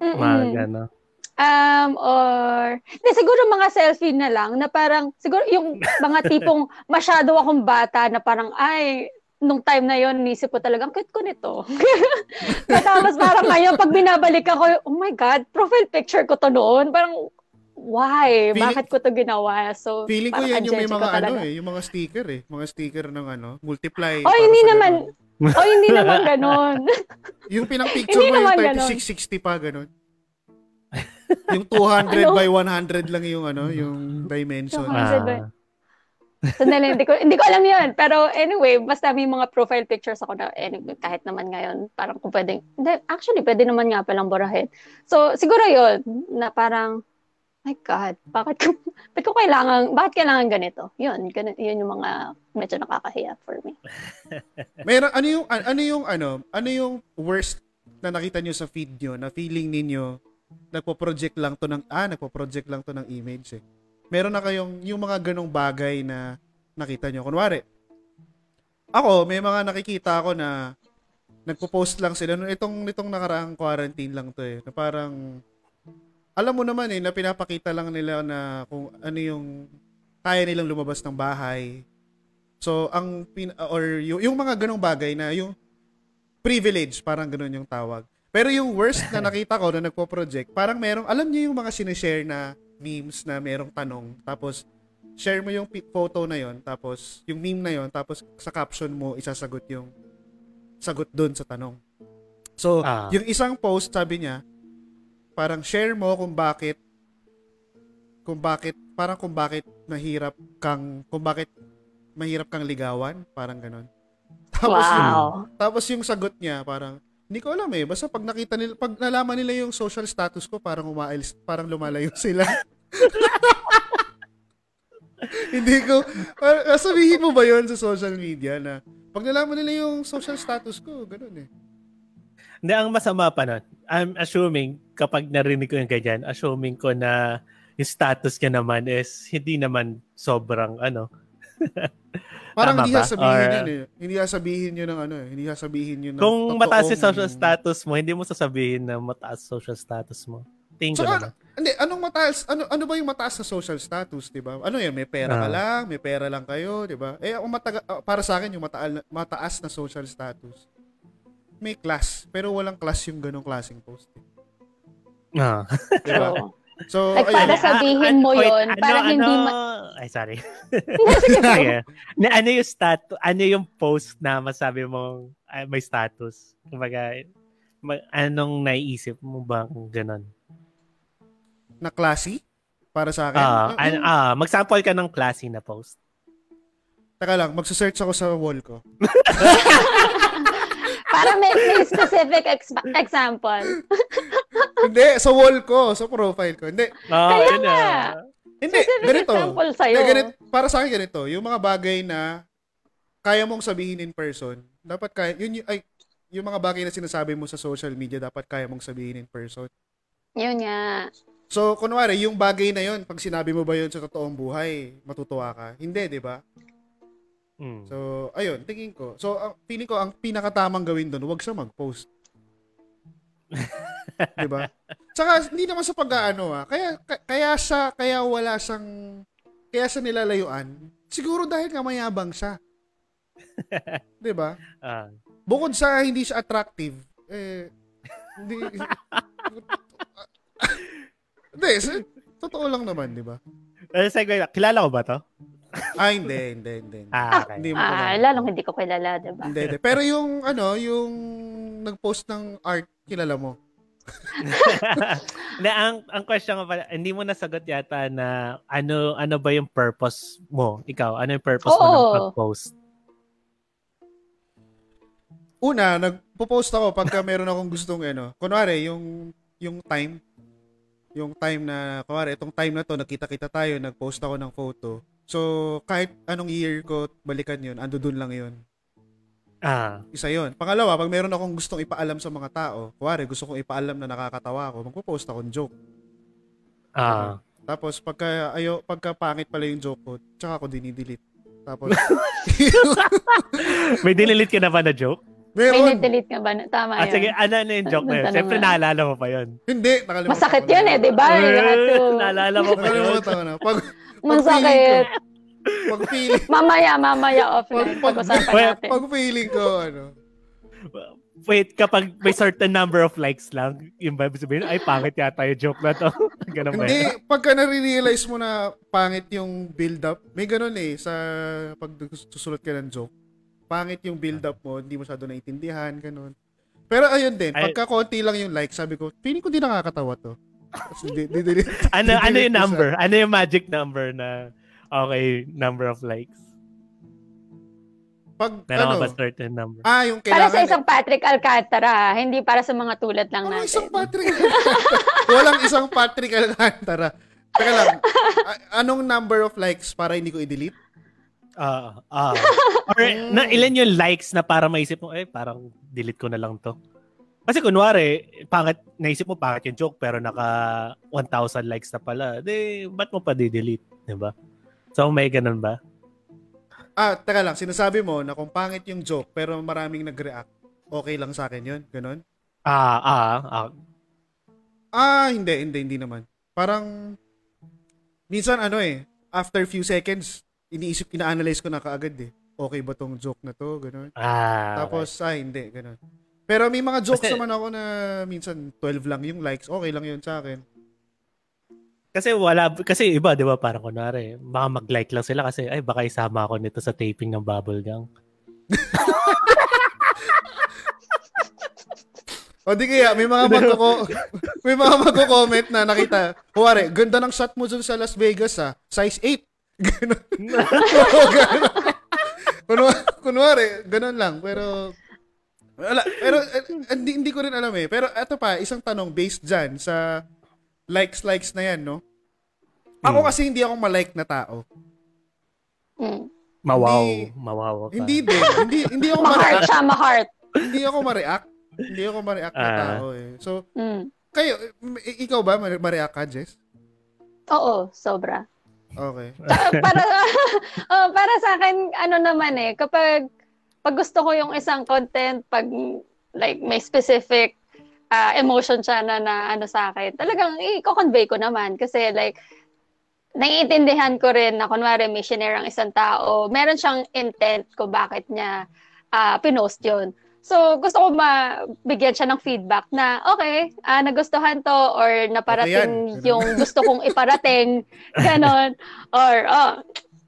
Mm-mm. Mga gano'n. Um, or, hindi, siguro mga selfie na lang, na parang, siguro yung mga tipong masyado akong bata na parang, ay, nung time na yon nisip ko talaga, ang cute ko nito. Tapos parang ngayon, pag binabalik ako, oh my God, profile picture ko to noon. Parang, why? Feeling- Bakit ko to ginawa? So, Feeling ko yan yung may mga ano eh, yung mga sticker eh. Mga sticker ng ano, multiply. Oh, hindi naman. ganun. Oh, hindi naman ganon. Yung pinang picture Hindi mo yung ganon. 3660 pa ganun. yung 200 Ano? by 100 lang yung ano, yung dimension. 200 Ah. ba? Sandali, hindi ko, hindi ko alam yun. Pero anyway, basta may mga profile pictures ako na anyway, kahit naman ngayon, parang kung pwedeng, hindi, actually, pwede naman nga palang burahin. So, siguro yun, na parang, my God, bakit ko, bakit ko kailangan, bakit kailangan ganito? Yun, ganun, yun yung mga medyo nakakahiya for me. Meron ano yung ano yung ano, ano yung worst na nakita nyo sa feed nyo na feeling ninyo nagpo-project lang to ng ah, nagpo-project lang to ng image eh. Meron na kayong yung mga ganong bagay na nakita nyo. Kunwari, ako, may mga nakikita ako na nagpo-post lang sila. Itong, itong nakaraang quarantine lang to eh. Na parang, alam mo naman eh, na pinapakita lang nila na kung ano yung kaya nilang lumabas ng bahay. So, ang, pin, or yung, yung mga ganong bagay na yung privilege, parang ganon yung tawag. Pero yung worst na nakita ko na nagpo-project, parang merong, alam niyo yung mga sinishare na memes na merong tanong, tapos share mo yung photo na yon tapos yung meme na yon tapos sa caption mo isasagot yung sagot doon sa tanong. So, Ah. yung isang post, sabi niya, parang share mo kung bakit kung bakit parang kung bakit mahirap kang kung bakit mahirap kang ligawan, parang ganon. Tapos yung, wow. tapos yung sagot niya parang hindi ko alam eh. Basta pag nakita nila, pag nalaman nila yung social status ko, parang umaalis, parang lumalayo sila. Hindi ko, parang, sabihin mo ba yon sa social media na pag nalaman nila yung social status ko, ganun eh. Hindi, ang masama pa nun, I'm assuming, kapag narinig ko yung ganyan, assuming ko na yung status niya naman is hindi naman sobrang ano. Parang Tama hindi sasabihin Or- yun eh. Hindi sasabihin yun ng ano eh. Hindi sasabihin yun ng Kung mataas yung social status mo, hindi mo sasabihin na mataas social status mo. Tingin ko naman. hindi, anong mataas, ano, ano ba yung mataas na social status, di ba? Ano yan, may pera ka Ah. lang, may pera lang kayo, di ba? Eh, ang mataga, ah, para sa akin, yung mataal, mataas na social status, may class, pero walang class yung ganong klaseng post. eh. Ah. Di ba? So, Like, ayun. para sabihin mo Wait, yun, para hindi ano, Ay, sorry. Sige. Na, ano yung status, ano yung post na masabi mong ah, may status? Kumbaga, ma- anong naiisip mo bang ganun? na classy para sa akin. Ah, Ah, an- ah, mag-sample ka ng classy na post. Teka lang, magsa-search ako sa wall ko. para may, may specific ex- example. Hindi, sa wall ko, sa profile ko. Hindi, Ah, Kaya yun nga. ah. hindi, Specific ganito. example sa'yo. Hindi, ganito. Para sa akin ganito, yung mga bagay na kaya mong sabihin in person, dapat kaya, yun yung, ay, yung mga bagay na sinasabi mo sa social media, dapat kaya mong sabihin in person. Yun nga. So, kunwari, yung bagay na yun, pag sinabi mo ba yun sa totoong buhay, matutuwa ka? Hindi, di ba? Mm. So, ayun, tingin ko. So, ang feeling ko, ang pinakatamang gawin doon, huwag siya mag-post. di ba? Tsaka, hindi naman sa pag-ano ah. Kaya, ka- kaya siya, kaya wala siyang, kaya siya nilalayuan. Siguro dahil nga mayabang siya. di ba? Ah. Bukod sa hindi siya attractive, eh, hindi, hindi, sa- totoo lang naman, di ba? Eh, segue lang. Kilala ko ba to? Ah, hindi, hindi, hindi. Ah, okay. Hindi mo Ah, lalong hindi ko kilala, diba? Hindi, hindi. Pero yung, ano, yung nag-post ng art, kilala mo. na ang ang question ko pala, hindi mo nasagot yata na ano ano ba yung purpose mo? Ikaw, ano yung purpose mo ng Oo. pag-post? una, nagpo-post ako pagka meron akong gustong ano. Kunwari, yung yung time yung time na kunwari itong time na to nakita-kita tayo, nag-post ako ng photo. So, kahit anong year ko balikan 'yun, ando doon lang 'yun. Ah. Isa 'yun. Pangalawa, pag meron akong gustong ipaalam sa mga tao, kunwari gusto kong ipaalam na nakakatawa ako, magpo-post ako ng joke. Ah. Tapos pagka ayo pagka pangit pala yung joke ko, tsaka ako dinidelete. Tapos May dinilit ka na ba na joke? May meron. delete ka ba? Tama Ah, yun. sige, ano na yung joke na yun? Siyempre, naalala mo pa yun. Hindi, nakalimutan Masakit yun eh, di ba? Naalala mo pa yun. Nakalimutan ko na. Pag, Masakit. Pag feeling, Mamaya, mamaya offline. Pag- pag- Pag-usapan Well, natin. pag feeling ko, ano, Wait, kapag may certain number of likes lang, yung ba sabihin, ay, pangit yata yung joke na to. Ganun ba Hindi, pagka nare-realize mo na pangit yung build-up, may ganun eh, sa pag susulat ka ng joke. Pangit yung build-up mo, hindi mo masyado naiintindihan, ganun. Pero ayun din, pagka konti lang yung like, sabi ko, feeling ko di nakakatawa to. Tapos di, di, di, di, Ano, ano yung number? Ano yung magic number na, okay, number of likes? Pag, Meron ano, ba certain number? ah, yung Para kailangan, sa isang Patrick Alcantara, hindi para sa mga tulad lang Walang natin. isang Patrick Alcantara. Walang isang Patrick Alcantara. Teka lang, anong number of likes para hindi ko i-delete? Ah, ah. Or na, ilan yung likes na para maisip mo, eh, parang delete ko na lang to. Kasi kunwari, pangit, naisip mo pangit yung joke pero naka 1,000 likes na pala. Di, ba't mo pa di-delete? Diba? So, may ganun ba? Ah, teka lang, sinasabi mo na kung pangit yung joke pero maraming nag-react, okay lang sa akin yun? Ganon? Ah, ah, ah. Ah, hindi, hindi, hindi naman. Parang, minsan ano eh, after few seconds, iniisip, ina-analyze ko na kaagad eh. Okay ba tong joke na to? Ganon. Ah, Tapos, ah, hindi, ganon. Pero may mga jokes Kasi- naman ako na minsan 12 lang yung likes, okay lang yun sa akin. Kasi wala, kasi iba, di ba, parang kunwari, baka mag-like lang sila kasi, ay, baka isama ako nito sa taping ng Bubble Gang. O di kaya, may mga magko may mga magko-comment na nakita. Kuwari, ganda ng shot mo dun sa Las Vegas ah. Size 8. Ganon. Oo, ganon. Kunwari, kunwari, ganon lang. Pero, wala, pero eh, hindi, hindi ko rin alam eh. Pero eto pa, isang tanong based dyan sa likes-likes na yan, no? Ako Hmm. kasi hindi ako malike na tao. Mm. Mawaw. Hindi- mawaw ka. Hindi din. Hindi, hindi ako Ma-heart ma-react. siya, ma-heart. hindi ako ma-react. Hindi ako ma-react na Ah. tao eh. So, Mm. kayo, ikaw ba ma- ma-react ka, Jess? Oo, sobra. Okay. Para oh, para sa akin ano naman eh kapag pag gusto ko yung isang content pag like may specific ah, emotion siya na, na ano sa akin. Talagang i-convey ko naman kasi like naiintindihan ko rin na kunwari may shinare ang isang tao meron siyang intent ko bakit niya ah, pinost yun. So, gusto ko mabigyan siya ng feedback na, okay, ah, nagustuhan to or naparating Okay yung gusto kong iparating, ganon. Or, oh,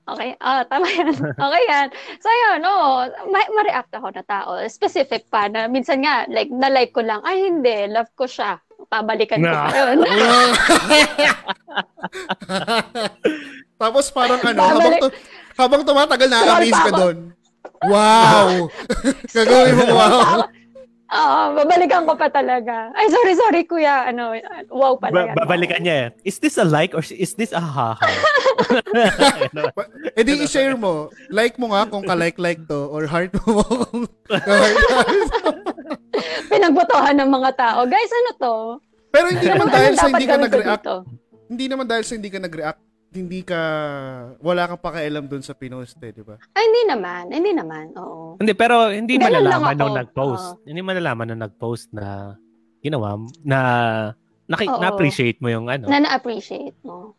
okay, ah, tama yan. Okay yan. So, yun, oh, ma- ma-react ako na tao. Specific pa na minsan nga, like, na-like ko lang, ay, hindi, love ko siya. Pabalikan ko Na. pa yun. Tapos parang ano, Babalik. habang, tu- habang tumatagal na amaze ka doon. Wow! Gagawin mo wow. Oo, babalikan ko pa talaga. Ay, sorry, sorry, kuya. Ano, wow pala Ba- yan. babalikan niya eh. Is this a like or is this a haha? Pa- E di i-share mo. Like mo nga kung ka-like-like to or heart mo kung ka-heart. Pinagbotohan ng mga tao. Guys, ano to? Pero hindi naman Ano dahil sa hindi ka nag-react, hindi naman dahil sa hindi ka nag-react, hindi ka, wala kang pakialam doon sa pinost eh, di ba? Ay, hindi naman. Hindi naman. Oo. hindi, pero hindi Ganun malalaman nung nag-post. Hindi malalaman nung nag-post na ginawa, na naki, Oo. na-appreciate mo yung ano. Na na-appreciate mo.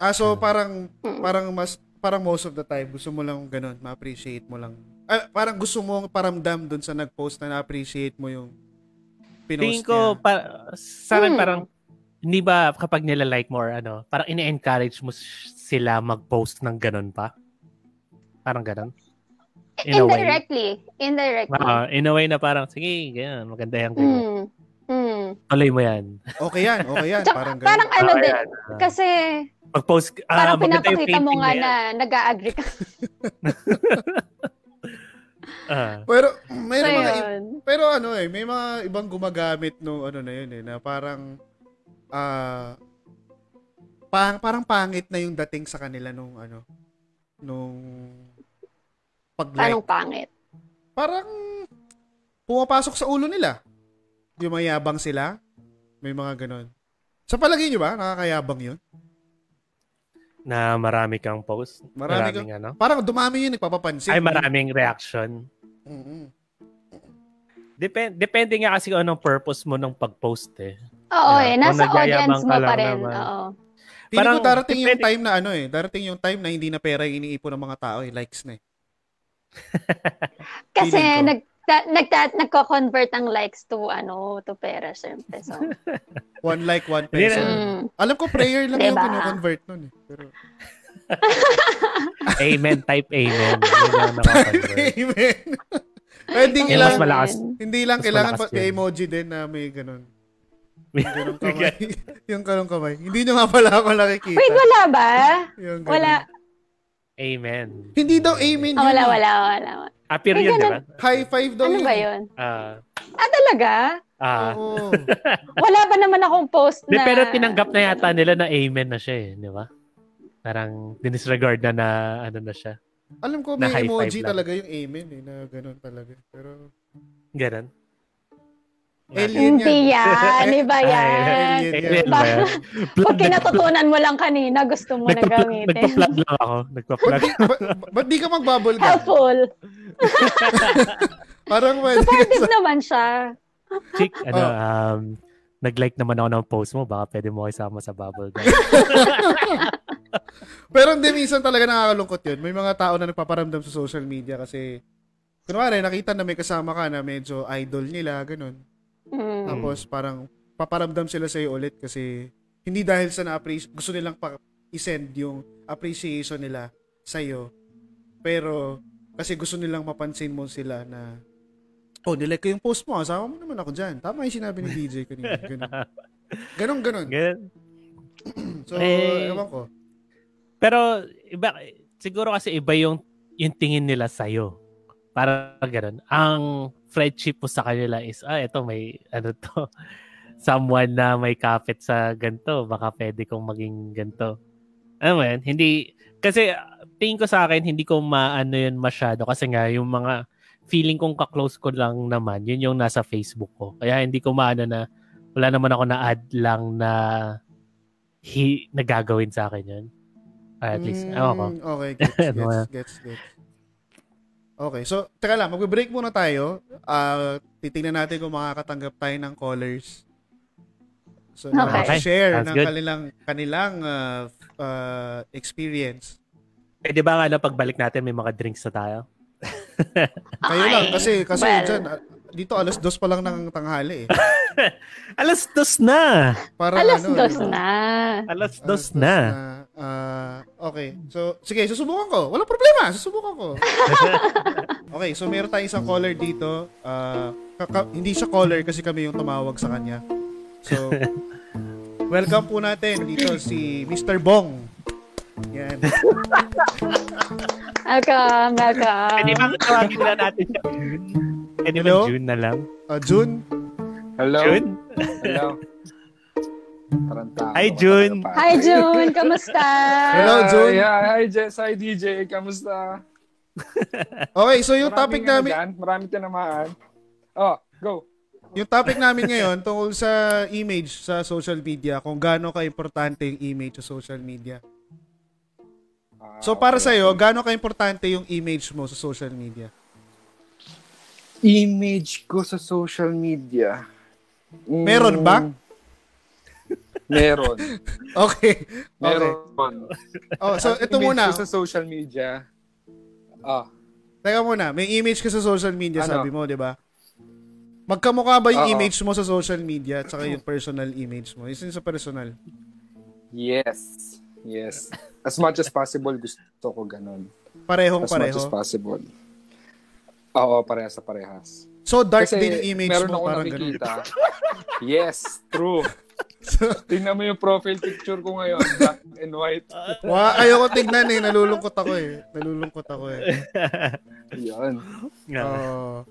Ah, so parang, Mm. parang mas, parang most of the time, gusto mo lang ganun, ma-appreciate mo lang. Ah, parang gusto mo paramdam doon sa nag-post na na-appreciate mo yung pinost Tingin ko, niya. pa, sa akin Hmm. parang, hindi ba kapag nila-like mo or ano, parang ine-encourage mo sila mag-post ng ganun pa? Parang ganun? In a way. Indirectly. Indirectly. Ah, in a way na parang, sige, ganyan, maganda yung ganyan. Mm. Mm. Tuloy mo yan. Okay yan, okay yan. Tsaka, Parang ganun. parang ano Ah, din. yan. Kasi Pag-post, ah, parang pinapakita mo nga yan. na nag-a-agree ka. Ah. Pero So, may mga yun. pero ano eh, may mga ibang gumagamit no ano na yun eh na parang ah pang, parang pangit na yung dating sa kanila nung ano nung pag-like. Anong pangit? Parang pumapasok sa ulo nila. Yung mayabang sila. May mga ganon. Sa palagay nyo ba, nakakayabang yun? Na marami kang post. Marami maraming ano. Parang dumami yun, nagpapapansin. Ay, maraming reaction. Mm-mm. Depende, depende nga kasi kung anong purpose mo ng pag-post eh. Oo Yeah. eh, nasa audience mo lang pa rin. naman. Oo. Feeling Parang ko darating yung time na ano eh. Darating yung time na hindi na pera yung iniipon ng mga tao eh. Likes na eh. Kasi nag nagta, nagko-convert ang likes to ano to pera syempre. So, One like, one peso. mm, Alam ko prayer lang yung Diba? kino-convert nun eh. Pero, Amen, type amen. Nakakonvert. Amen. Pero hindi Yung mas malakas. hindi lang mas kailangan pa, emoji din na may ganun. Yung kamay. yung ganun kamay. Hindi nyo nga pala ako nakikita. Wait, wala ba? Yung ganun. Wala. Amen. Hindi daw amen Ah, yun. wala, eh. wala, wala. Appear May yun, di ba? High five daw Ano yun. ba yun? Ah, Ah, talaga? ah. Oo. Wala ba naman akong post na... pero tinanggap na yata nila na amen na siya eh, di ba? Parang dinisregard na na ano na siya. Alam ko may high emoji talaga yung amen eh, na ganun talaga. Pero Ganun. Alien Hindi yan. Iba yan. Alien ba? Pag kinatutunan mo lang kanina, gusto mo na gamitin. Nagpa-plug lang ako. Nagpa-plug. ba't di ka magbubble gum? Helpful. Parang pwede Supportive sa... naman siya. Chick, ano, Oh. um, nag-like naman ako ng post mo. Baka pwede mo isama sa bubble gum. Pero hindi, minsan talaga nakakalungkot yun. May mga tao na nagpaparamdam sa social media kasi kunwari, nakita na may kasama ka na medyo idol nila, ganun. Mm. Tapos parang paparamdam sila sa'yo ulit kasi hindi dahil sa na-appreciate, gusto nilang pa i-send yung appreciation nila sa'yo. Pero kasi gusto nilang mapansin mo sila na oh, nilike ko yung post mo, asama mo naman ako dyan. Tama yung sinabi ni DJ kanina. Ganun. Ganon, ganon. Ganun. So, Eh, ewan ko. Pero, iba, siguro kasi iba yung, yung tingin nila sa'yo. Para ganun. Ang friendship mo sa kanila is, ah, ito may, ano to, someone na may kapit sa ganito. Baka pwede kong maging ganito. Ano yun? Hindi, kasi tingin ko sa akin, hindi ko maano yun masyado. Kasi nga, yung mga feeling kong kaklose ko lang naman, yun yung nasa Facebook ko. Kaya hindi ko maano na, wala naman ako na-add lang na hi, nagagawin sa akin yun. Or at least, Mm, ewan ko. Okay, gets, Ano gets, gets, gets. Okay, so, teka lang, magbe-break muna tayo. Ah, titingnan natin kung makakatanggap tayo ng callers. So, na Okay. share Sounds ng good. kanilang kanilang ah, ah, experience. Eh, di ba nga na pagbalik natin may mga drinks na tayo? Kayo Okay. lang kasi kasi Well, dyan, dito alas dos pa lang ng tanghali eh. Alas dos na! Para Alas ano, dos ba? na. Alas Alas dos na. Ah, okay. So, sige, susubukan ko. Walang problema. Susubukan ko. okay, so meron tayong isang caller dito. Ah, kaka- hindi siya caller kasi kami yung tumawag sa kanya. So, welcome po natin dito si Mr. Bong. Yan. Welcome, welcome. Pwede ba tawagin na natin siya? Pwede ba Hello? June na lang? Ah, June. Hello. June? Hello. Hi, June. Hi, June. Kamusta? Hello, June. Hi, hi, Jess. Hi, DJ. Kamusta? Okay, so yung Maraming topic namin, dyan, Maraming tinamaan. Oh, go. yung topic namin ngayon tungkol sa image sa social media, kung gaano ka-importante yung image sa social media. Ah, So para okay. sa iyo, gaano ka-importante yung image mo sa social media? Image ko sa social media. Mm, Meron ba? Meron. Okay. Okay. Meron. Oh, so ito image muna. ko sa social media. Ah, Teka muna, may image ka sa social media, Ano? sabi mo, 'di ba? Magkamukha ba yung Oo. image mo sa social media at saka yung personal image mo? Yung sa personal. yes. Yes. As much as possible, gusto ko ganun. Parehong As much pareho. as possible. Oo, parehas sa parehas. So dark Kasi din yung image meron mo, ako parang ganun. nakikita. yes, true. Tingnan mo yung profile picture ko ngayon, black and white. Wa, ayoko tignan eh. Nalulungkot ako eh. Nalulungkot ako eh. Yun. Oo.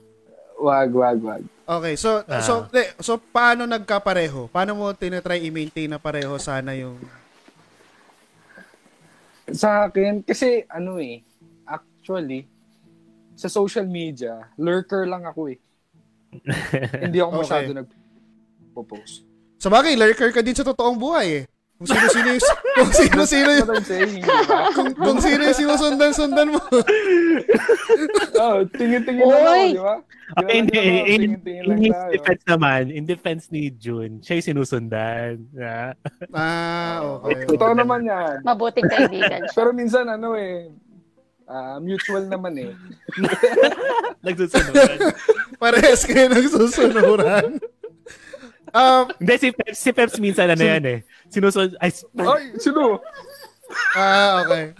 Wag, wag, wag. okay, so Ah. so so paano nagkapareho? Paano mo tinatry i-maintain na pareho sana yung Sa akin, kasi ano eh, actually, sa social media, lurker lang ako eh. Hindi ako masyado Okay. nag-post. Sa bagay, lurker ka din sa totoong buhay eh. Kung sino-sino yung, kung sino-sino yung, kung, kung sino yung sinusundan-sundan mo. Oh, tingin-tingin lang ako, di ba? Okay, hindi. In, in his tayo. defense naman, in defense ni June, siya yung sinusundan. Yeah. Ah, okay. Totoo naman yan. Mabuting kaibigan. Pero minsan, ano eh, ah, mutual naman eh. Nagsusunod. Parehas kayo nagsusunuran. Um, Hindi, si Peps, si Peps minsan ano yan eh. Sinusunod, ay, Ay, sino? ah, okay.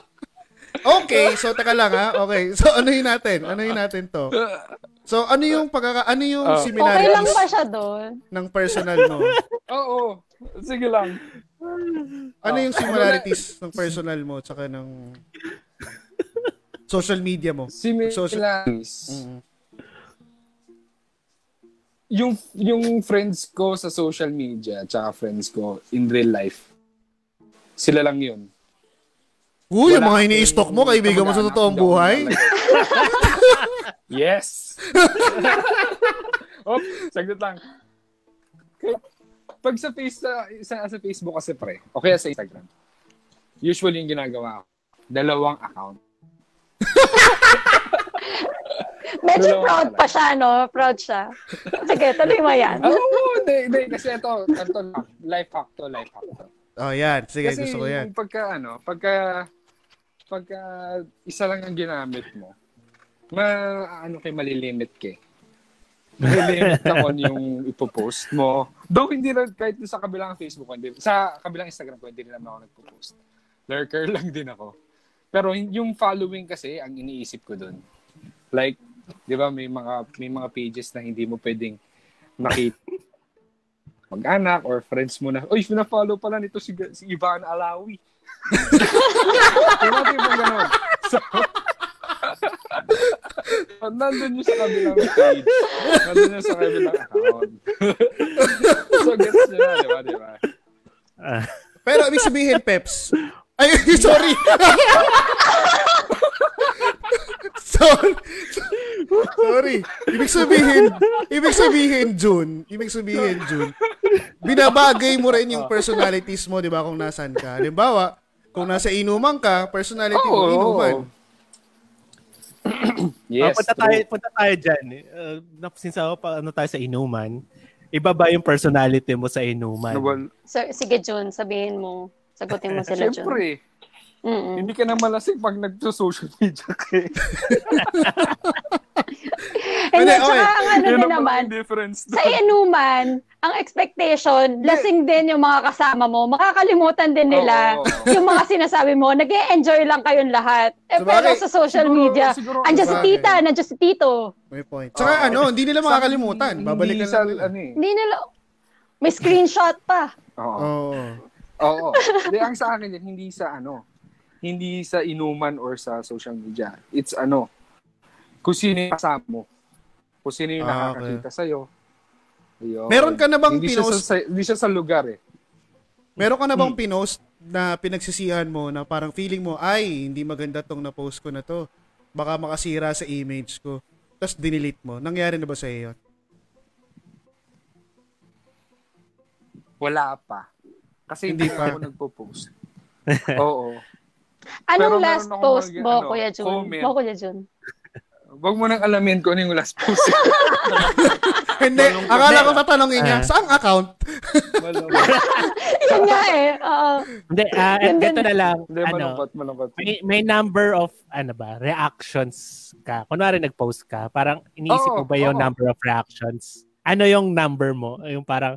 okay, so teka lang ha. Okay, so anuhin natin? Anuhin natin to? So ano yung pagkaka ano yung Oh. Okay lang similarities ba siya doon? ng personal mo? Oo, sige lang. Ano yung similarities ng personal mo tsaka ng social media mo? Similarities. Mm. Yung, yung friends ko sa social media, tsaka friends ko in real life, sila lang yun. Uy, yung Wala mga akong ini-stalk mo, kaibigan mo sa totoong buhay? yes! Op, saglit lang. Pag sa, face, sa, sa, sa Facebook kasi pre, o kaya sa Instagram, usually yung ginagawa ko, dalawang account. Medyo Dalawa proud pa siya, no? Proud siya. Sige, tuloy mo yan. Oo, oh, hindi, hindi. Kasi ito, ito life hack to, life hack to. Oh, yan. Sige, Kasi gusto ko yan. yung pagka, ano, pagka, pagka isa lang ang ginamit mo, ma, ano kay malilimit ka. Malilimit ka kung ano yung ipopost mo. Though hindi na, kahit sa kabilang Facebook, ko, hindi, sa kabilang Instagram ko, hindi rin naman ako nagpo-post. Lurker lang din ako. Pero yung following kasi, ang iniisip ko dun. Like, di ba, may mga, may mga pages na hindi mo pwedeng makita mag-anak or friends mo na, uy, pina-follow pala nito si, si Ivan Alawi. Yung natin yung gano'n. So, nandun yung sa kabilang page. Nandun yung sa kabilang account. so, gets nyo na, di ba, di ba? ah, Pero ibig sabihin, Peps, ay, sorry. sorry. Sorry. Ibig sabihin, ibig sabihin, June, ibig sabihin, June, binabagay mo rin yung personalities mo, di ba, kung nasan ka. Halimbawa, kung nasa inuman ka, personality mo, Oo. inuman. Yes, Ah, punta tayo, true. punta tayo dyan. Uh, since ako pa, ano tayo sa inuman, iba ba yung personality mo sa inuman? Nawal- So, sige, Jun, sabihin mo. Sagutin mo sila, Jun. Siyempre, Mm-mm. hindi ka na malasing pag nagso-social media ka eh. Hindi, tsaka ang ano din naman, difference sa inuman, ang expectation, lasing din yung mga kasama mo. Makakalimutan din nila Oo. yung mga sinasabi mo. nag enjoy lang kayong lahat. Eh, Sabagay, pero sa social siguro- media, siguro- andyan si tita, nandiyan si tito. May point. Tsaka Oo. ano, hindi nila makakalimutan. Sa, lang nila. ano eh. Hindi nila, may screenshot pa. Oo. Oo. Oo. Hindi, ang sa akin yan, hindi sa ano, hindi sa inuman or sa social media. It's ano, kung sino yung kasama mo. Kung sino yung Ah, nakakakita sa'yo. Ayun. Meron ka na bang hindi siya pinost- sa, hindi siya sa lugar eh. Meron ka na Hmm. bang pinost na pinagsisihan mo na parang feeling mo, ay, hindi maganda tong na-post ko na to. Baka makasira sa image ko. Tapos dinelete mo. Nangyari na ba sa iyo? Wala pa. Kasi Hindi hindi, pa. ako nagpo-post. Oo. Anong Pero last post mag- mo, ano, Kuya Jun? comment. Mo, Kuya Jun. Wag mo nang alamin kung ano yung last post. Hindi, akala ko tatanungin niya, Ah. saang account? Yun nga eh. Oo. Hindi, ah, Yun din. ganito na lang. Hindi, ano, malungkot, malungkot. may, may number of, ano ba, reactions ka. Kunwari nag-post ka, parang iniisip mo Oo, ba yung oo. number of reactions? Ano yung number mo? Yung parang,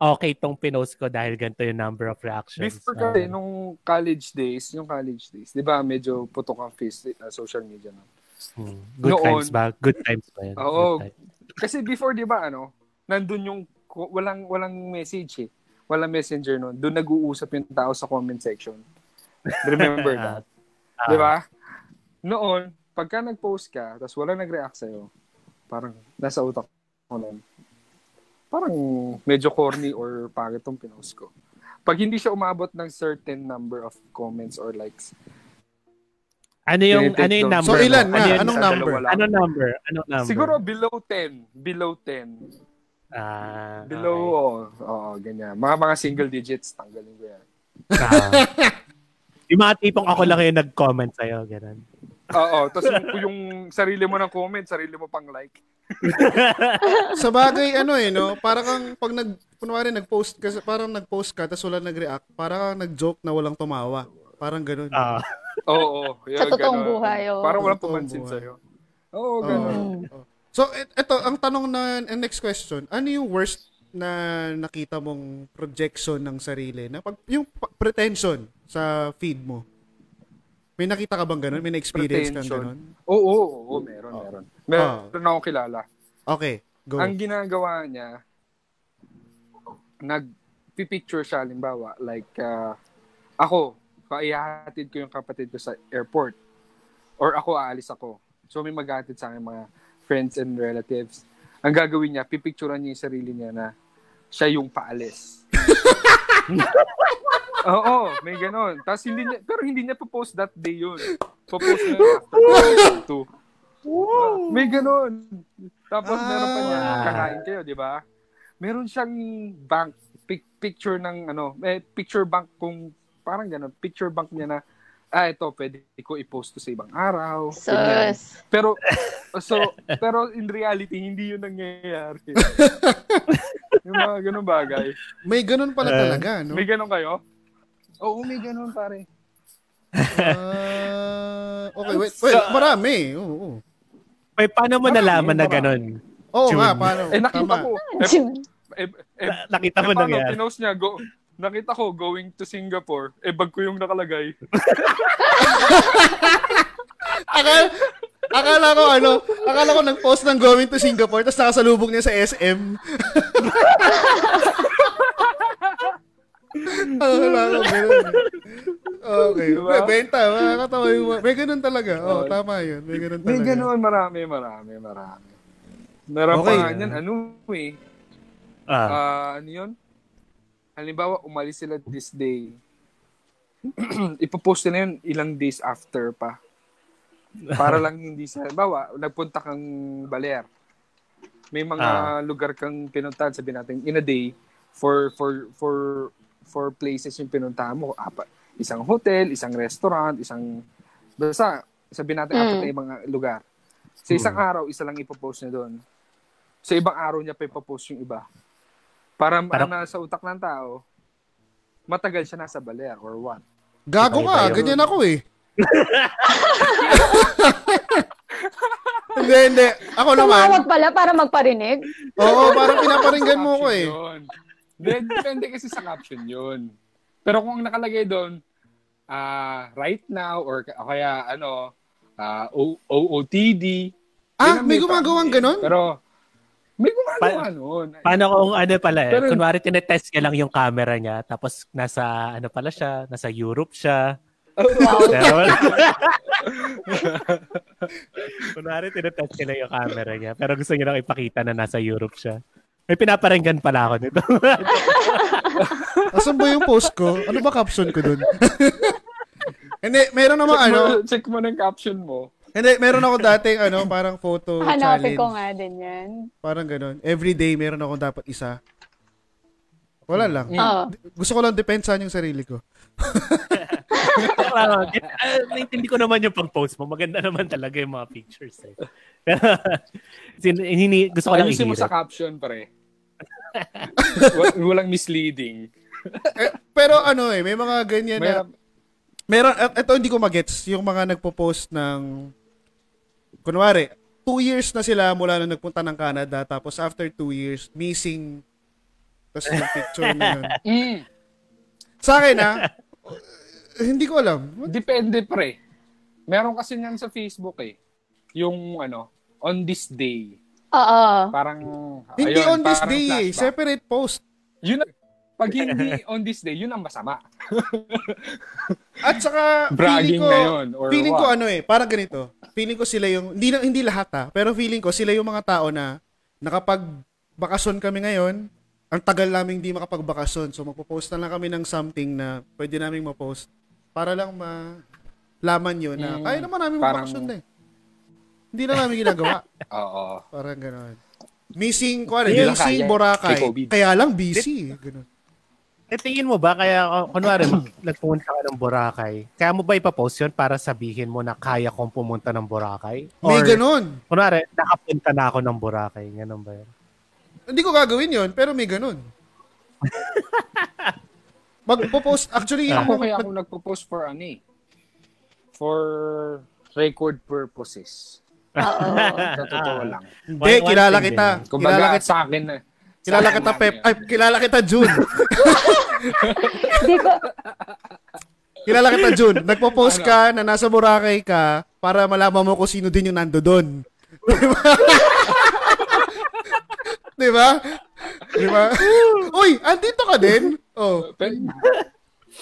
okay tong pinost ko dahil ganito yung number of reactions. Before Ah, kasi, nung college days, yung college days, di ba, medyo putok ang face, uh, social media na. hmm, good noon- times ba? Good times ba yun? Oo. Kasi before, di ba, ano, nandun yung walang walang message eh. Walang messenger noon. Doon nag-uusap yung tao sa comment section. Remember that? Ah. Di ba? Noon, pagka nag-post ka, tapos wala nag-react sa'yo, parang nasa utak ko nun. Parang medyo corny or pangit tong pinost ko. Pag hindi siya umabot ng certain number of comments or likes, Ano yung ano yung number? So, ilan na? Ano yung, Anong number? Anong number? Anong number? Siguro below 10. Below 10. Ah, Below, oo, oo, ganyan. Mga mga single digits, tanggalin ko yan. okay. Ah. yung mga tipong ako lang yung nag-comment sa'yo, ganun. Oo, tapos yung, yung sarili mo ng comment, sarili mo pang like. Sa bagay, ano eh, no? Parang kang, pag nag, kunwari nag-post ka, parang nag-post ka, tapos wala nag-react, parang kang nag-joke na walang tumawa. Parang ganun. Ah. Oo, oo. Sa yun, totoong ganun. buhay, oo. Parang walang Sa pumansin buhay. sa'yo. Oo. Oo. So, et- eto, ang tanong na, ang next question, ano yung worst na nakita mong projection ng sarili? Na pag, yung pa- pretension sa feed mo. May nakita ka bang ganun? May na-experience kang ganun? Oo, oo, oo, meron, meron. Meron akong kilala. Okay, go. Ang ginagawa niya, nag-picture siya, halimbawa, like, ah, ako, kaihatid ko yung kapatid ko sa airport. Or ako, aalis ako. So, may maghatid sa akin mga friends and relatives. Ang gagawin niya, pipicturean niya yung sarili niya na siya yung paalis. Oo, may ganon. Tapos hindi niya, pero hindi niya po-post that day yun. Po-post niya after two. May ganon. Tapos meron pa niya, Ah. kakain kayo, di ba? Meron siyang bank, pic- picture ng ano, eh, picture bank kung parang ganon, picture bank niya na, ah, ito, pwede ko i-post to sa ibang araw. ganyan. Sus. Pero, so, pero in reality, hindi yun nangyayari. yung mga ganun bagay. May ganun pala Eh. talaga, no? May ganun kayo? Oo, may ganun pare. Ah, okay, wait, wait, marami. Oo, oo. May paano mo Marami, nalaman na marami. ganun? Oo June. nga, paano? Eh, nakita Tama. ko. Eh, eh, eh, Na- Nakita eh, mo paano, nangyari? pinost niya, go, nakita ko, going to Singapore, eh, bag ko yung nakalagay. Akala, akala ko ano, akala ko nag-post ng going to Singapore tapos nakasalubong niya sa SM. akala ko ganun. Okay. Diba? May benta. Makakatawa yung... May ganun talaga. Oo, Oo. tama yun. May ganun talaga. May ganun, marami, marami, marami. Meron Okay. yan, ano eh, Ah. Ah, ano yun? Halimbawa, umalis sila this day. Ipopost nila yun ilang days after pa. Para lang hindi sa... Halimbawa, nagpunta kang Baler. May mga Ah. lugar kang pinuntahan, sabi natin, in a day, for for for for places yung pinuntahan mo. Apa, isang hotel, isang restaurant, isang... Basta, sabi natin, Mm. apat na ibang lugar. Sa isang araw, isa lang ipopost niya doon. Sa ibang araw niya pa ipopost yung iba. Para Parang- ang nasa utak ng tao, matagal siya nasa baler or what. Gago Iba-iba ka. Ganyan ako eh. hindi, hindi. Ako naman. Tumawag pala para magparinig. Oo, parang pinaparinggan mo ko eh. Depende kasi sa caption yun. Pero kung nakalagay doon, ah right now, or kaya ano, ah, O- OOTD. Ah, yun ang may gumagawang family. ganon? Pero, may gumagawa Pa- nun. Paano kung ano pala eh? Pero- Kunwari tinetest niya lang yung camera niya tapos nasa ano pala siya, nasa Europe siya. Wow. Pero, Kunwari tinetest niya lang yung camera niya pero gusto niya lang ipakita na nasa Europe siya. May pinaparinggan pala ako nito. Asan ba yung post ko? Ano ba caption ko dun? Hindi, meron naman check, ano, mo, check mo ng caption mo. hindi, meron ako dating ano, parang photo Hanapin challenge. ko nga din yan. Parang ganun. Every day meron ako dapat isa. Wala lang. Oo. Gusto ko lang depensahan yung sarili ko. uh, naintindi ko naman yung pag-post mo. Maganda naman talaga yung mga pictures eh. Pero, sin- hini, gusto ko lang Ayusin mo sa ihirap. caption, pare. Wa- Walang misleading. Eh, pero ano eh, may mga ganyan na May, meron at ito hindi ko magets yung mga nagpo-post ng kunwari two years na sila mula na nagpunta ng Canada tapos after two years missing tapos yung picture na yun. mm, Sa akin ah, hindi ko alam. What? Depende pre. Meron kasi niyan sa Facebook eh. Yung ano, on this day. Oo. Parang, Hindi ayun, on this parang day eh. flashback. Separate post. Yun, ang- pag hindi on this day, yun ang masama. At saka, feeling Bragging ko, na yun. Or feeling ko what? ano eh, parang ganito. Feeling ko sila yung, hindi, na, hindi lahat ha, pero feeling ko sila yung mga tao na nakapag bakasyon kami ngayon, ang tagal namin hindi makapagbakasyon. So magpo-post na lang kami ng something na pwede naming ma-post para lang malaman yun na Mm, kaya naman namin parang- magbakasyon na eh. Hindi na namin ginagawa. Oo. Parang gano'n. Missing, lang missing kaya. Boracay. Kaya lang busy. Ganun. Eh, tingin mo ba, kaya, uh, kunwari, nagpunta ka ng Boracay, kaya mo ba ipapost yun para sabihin mo na kaya kong pumunta ng Boracay? May Or, ganun. kunwari, nakapunta na ako ng Boracay. Ganun ba yun? Hindi ko gagawin yon pero may ganun. Magpo-post, actually, Ako yung- kaya ako nagpo-post for ano eh. For record purposes. Oo. Sa totoo lang. hindi, One- kilala kita. din. Kumbaga, Kilala kita, sa akin na. kilala sa akin kita, Pep. Ay, kilala kita, June. kilala kita, June. Nagpo-post Ano? ka na nasa Boracay ka para malaman mo kung sino din yung nando doon. Di ba? Di ba? Uy, andito ka din? Oh,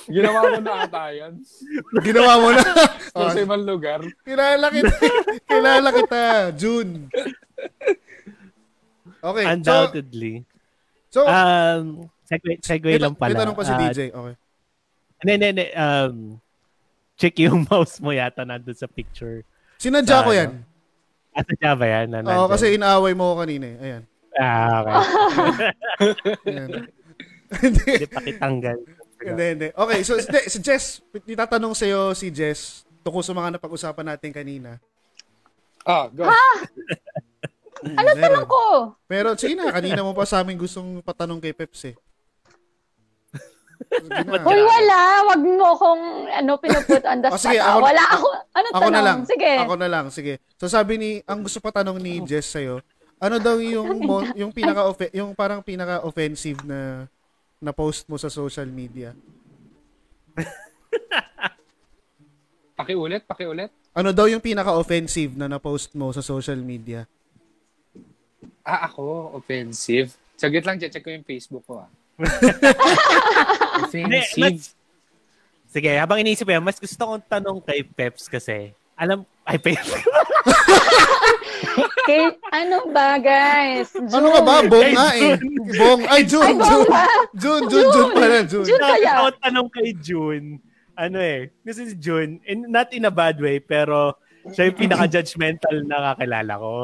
Ginawa mo na ata yan. ginawa mo na. Oh, Sa ibang lugar. kilala kita. kilala kita, June. Okay. So, Undoubtedly. so Um, segue, segue may, lang pala. may tanong pa si Ah, DJ. Okay. Hindi, hindi, hindi. Um, check yung mouse mo yata nandun sa picture. Sinadya Sa ko ano? yan. At sa Java yan. Na Oo, nandun. kasi inaaway mo ko kanina eh. Ayan. Ah, okay. Ayan. Hindi, Hindi pa kitanggal. Hindi, hindi. Okay, so si Jess, itatanong sa'yo si Jess tungkol sa mga napag-usapan natin kanina. Ah, go. Ano Tanong ko. Pero sige na, kanina mo pa sa amin gustong patanong kay Peps eh. Sige. Hoy, wala. Wag mo akong ano, pinuput on the Oh, spot. sige, ah. ako- wala ako. Ano Ako tanong? na lang. Sige. Ako na lang, sige. So sabi ni, ang gusto pa tanong ni Jess sa'yo, ano daw yung yung pinaka yung parang pinaka offensive na na post mo sa social media? Pakiulit, pakiulit. Ano daw yung pinaka offensive na na-post mo sa social media? Ah, ako, offensive. Saglit lang, check ko yung Facebook ko ah. Offensive. mas- Sige, habang iniisip ko yan, mas gusto kong tanong kay Peps kasi, alam, ay, Peps. Okay, ano ba, guys? Ano ka ba? Bong nga eh. Bong. Ay, June, Ay, June. June, June, June pala, June. June Gusto kaya. ko tanong kay June, ano eh, kasi si June, in, not in a bad way, pero siya yung pinaka-judgmental na kakilala ko.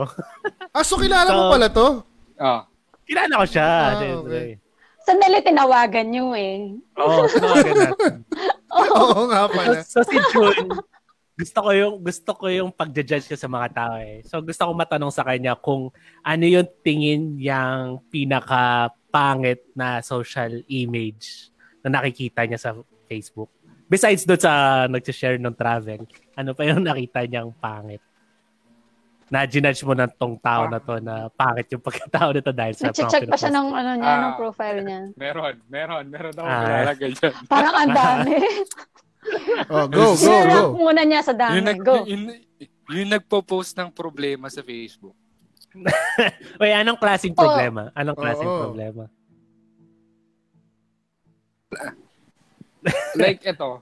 Ah, so kilala mo So- pala to? Ah, kilala ko siya. Ah, syempre. okay. Sandali, tinawagan nyo eh. Oo, tinawagan natin. Oo nga pala. So, so si June, gusto ko yung gusto ko yung pagja-judge ko sa mga tao eh. So gusto ko matanong sa kanya kung ano yung tingin yang pinaka pangit na social image na nakikita niya sa Facebook. Besides doon sa nag-share ng travel, ano pa yung nakita niyang pangit? Na ginudge mo na tong tao na to na pangit yung pagkatao nito dahil sa Nag-check pa siya ng, ano niya, Ah. ng profile niya. meron, meron, meron ako Ah. kilala ganyan. Parang ang dami. Oh, go, go, go. Muna niya sa dami. Yung, nag, Go. yung, yung nagpo-post ng problema sa Facebook. Wait, anong klaseng Oh. problema? Anong klaseng Oo. problema? Like, ito.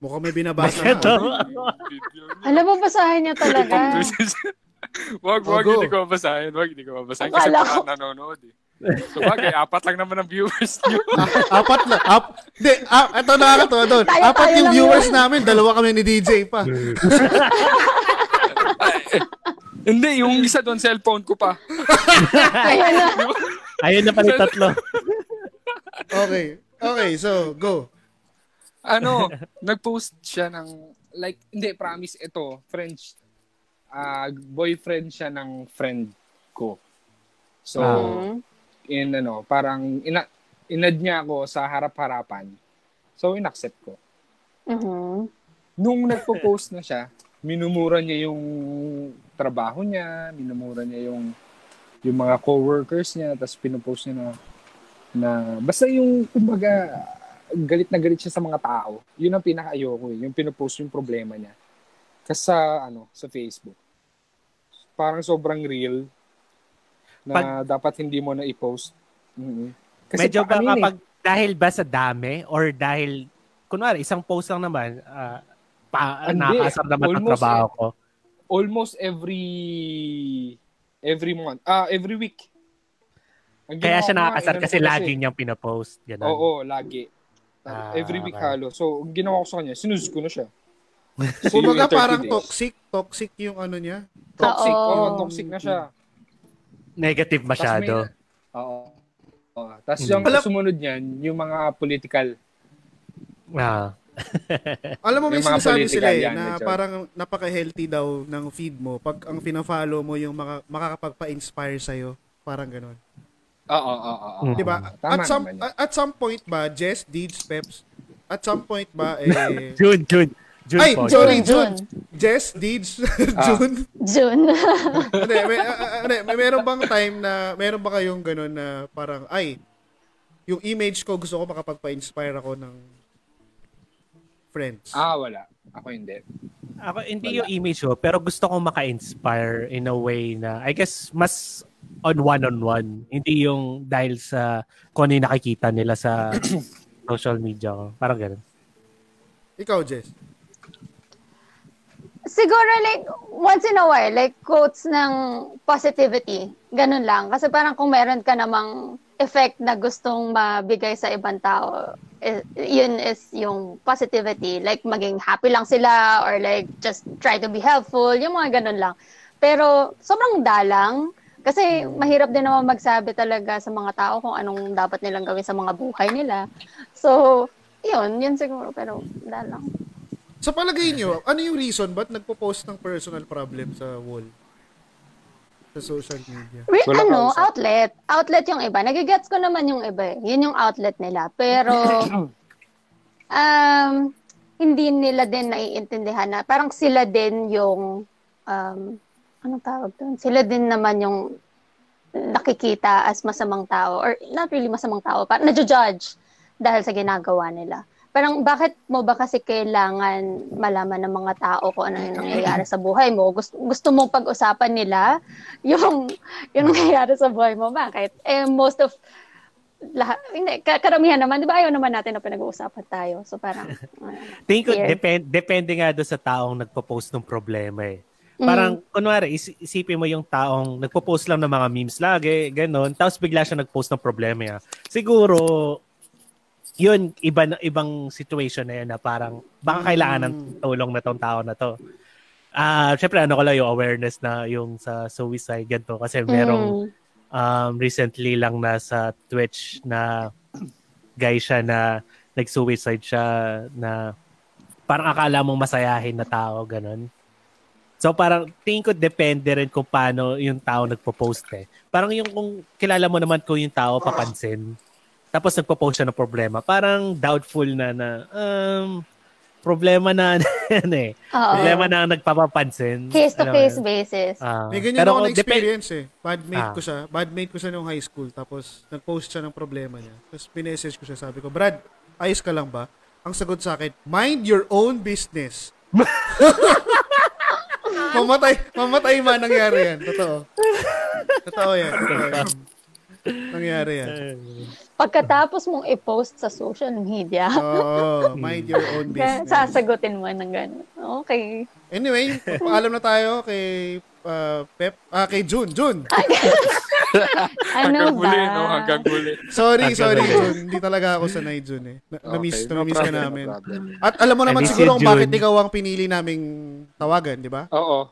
Mukhang may binabasa Ito. na. Alam mo, basahin niya talaga. wag, Oh, wag, go. hindi ko mabasahin. Wag, hindi ko mabasahin. Kasi Akala ko- nanonood eh. So, bagay, apat lang naman ang viewers niyo. Ah, apat na. Ap, di, ah, ito nakakatawa doon. Tayo- Apat tayo yung lang viewers yun. namin, dalawa kami ni DJ pa. hindi, yung isa doon, cellphone ko pa. Ayun na. Ayun na pala tatlo. Okay. Okay, so, go. ano, nag-post siya ng, like, hindi, promise, ito, French, ah boyfriend siya ng friend ko. So, Mhm. In ano, parang ina inad niya ako sa harap-harapan. So, inaccept ko. Mhm. Nung nagpo-post na siya, minumura niya yung trabaho niya, minumura niya yung yung mga co-workers niya, tapos pinopost niya na na basta yung kumbaga galit na galit siya sa mga tao. Yun ang pinaka-ayoko eh, yung pinopost yung problema niya. Kasi sa ano, sa Facebook. parang sobrang real na Pag- dapat hindi mo na i-post. Mhm. Medyo ba ano yun eh, kapag dahil ba sa dami or dahil kunwari isang post lang naman ah, pa Hindi. nakakasar naman ang Almost trabaho ko. almost every every month, ah every week. Ang Kaya siya nakakasar inano kasi ko lagi niyang pinopost. Ganun. Oo, lagi. Ah, every week okay. halo. So, ang ginawa ko sa kanya, sinus ko na siya. Kumbaga in 30 parang days. toxic, toxic yung ano niya. Toxic. Oo. Oo, toxic na siya. Negative masyado. may- Oo. Oo. Tapos Hmm. yung Alam- sumunod niyan, yung mga political. Ah. Alam mo, may sinasabi sila eh, yan, na medyo. parang napaka-healthy daw ng feed mo pag ang fina-follow mo yung mga, makakapagpa-inspire sa'yo. Parang ganun. Oo, oo, oo. oo. Mm. Di ba? Tama At some, at some point ba, Jess, Deeds, Peps, at some point ba, eh, June, June. June Ay, po. sorry, June, June. Jess, Deeds, Ah. June. June. Hindi, may, ah, ah, hindi, may meron bang time na, meron ba kayong ganun na parang, ay, yung image ko gusto ko makapagpa-inspire ako ng friends. Ah, wala. Ako hindi. Ako, hindi Wala. yung image ko, pero gusto kong maka-inspire in a way na, I guess, mas on one-on-one. Hindi yung dahil sa kung ano yung nakikita nila sa social media ko. Parang ganun. Ikaw, Jess. Siguro like once in a while, like quotes ng positivity. Ganun lang. Kasi parang kung meron ka namang effect na gustong mabigay sa ibang tao, eh, yun is yung positivity. Like maging happy lang sila or like just try to be helpful. Yung mga ganun lang. Pero sobrang dalang. Kasi mahirap din naman magsabi talaga sa mga tao kung anong dapat nilang gawin sa mga buhay nila. So, yun, yun siguro. Pero dalang. Sa palagay nyo, ano yung reason ba't nagpo-post ng personal problem sa wall? Sa social media. Re- Wala ano, kausap. outlet. Outlet yung iba. Nagigets ko naman yung iba. eh. Yun yung outlet nila. Pero, um, hindi nila din naiintindihan na parang sila din yung, um, anong tawag doon? Sila din naman yung nakikita as masamang tao or not really masamang tao, parang nadjo-judge dahil sa ginagawa nila. Parang bakit mo ba kasi kailangan malaman ng mga tao kung ano yung nangyayari sa buhay mo? Gusto, gusto mo pag-usapan nila yung yung nangyayari sa buhay mo. Bakit? Eh, most of lahat, hindi, ka- karamihan naman, di ba ayaw naman natin na pinag-uusapan tayo. So parang, uh, Fear. depend, depende nga doon sa taong nagpo-post ng problema eh. Mm. Parang, kunwari, is- isipin mo yung taong nagpo-post lang ng mga memes lagi, ganun, tapos bigla siya nag-post ng problema niya. Siguro, yun, iba na, ibang situation na yun na parang, baka kailangan ng tulong na tong tao na to. Ah, syempre ano ko lang yung awareness na yung sa suicide ganito kasi merong mm, um, recently lang na sa Twitch na guy siya na nag-suicide siya na parang akala mong masayahin na tao, ganun. So parang tingin ko depende rin kung paano yung tao nagpo-post eh. Parang yung kung kilala mo naman kung yung tao papansin, tapos nagpo-post siya ng problema, parang doubtful na na um, problema na ano eh. oo. Problema na ang nagpapapansin. Case-to-case Alam mo yun? basis. Ah, May ganyan pero ako na depend- experience eh. Badmate Ah. ko siya. Badmate ko siya nung high school. Tapos, nag-post siya ng problema niya. Tapos, pinessage ko siya. Sabi ko, Brad, ayos ka lang ba? Ang sagot sa akin, mind your own business. mamatay, mamatay man nangyari yan. Totoo. Totoo yan. Totoo yan. Nangyari yan. Pagkatapos mong i-post sa social media, Oo, mind your own business. sasagutin mo ng gano'n. Okay. Anyway, paalam na tayo kay uh, Pep, ah, kay June. June! Ano hanggang ba? huli, no? Hanggang huli. Sorry, Hanggang sorry. June. Hindi talaga ako sanay, June eh. Na- na-miss, Okay, no na-miss ka problem, namin. no. At alam mo naman siguro kung bakit ikaw ang pinili naming tawagan, di ba? Oo.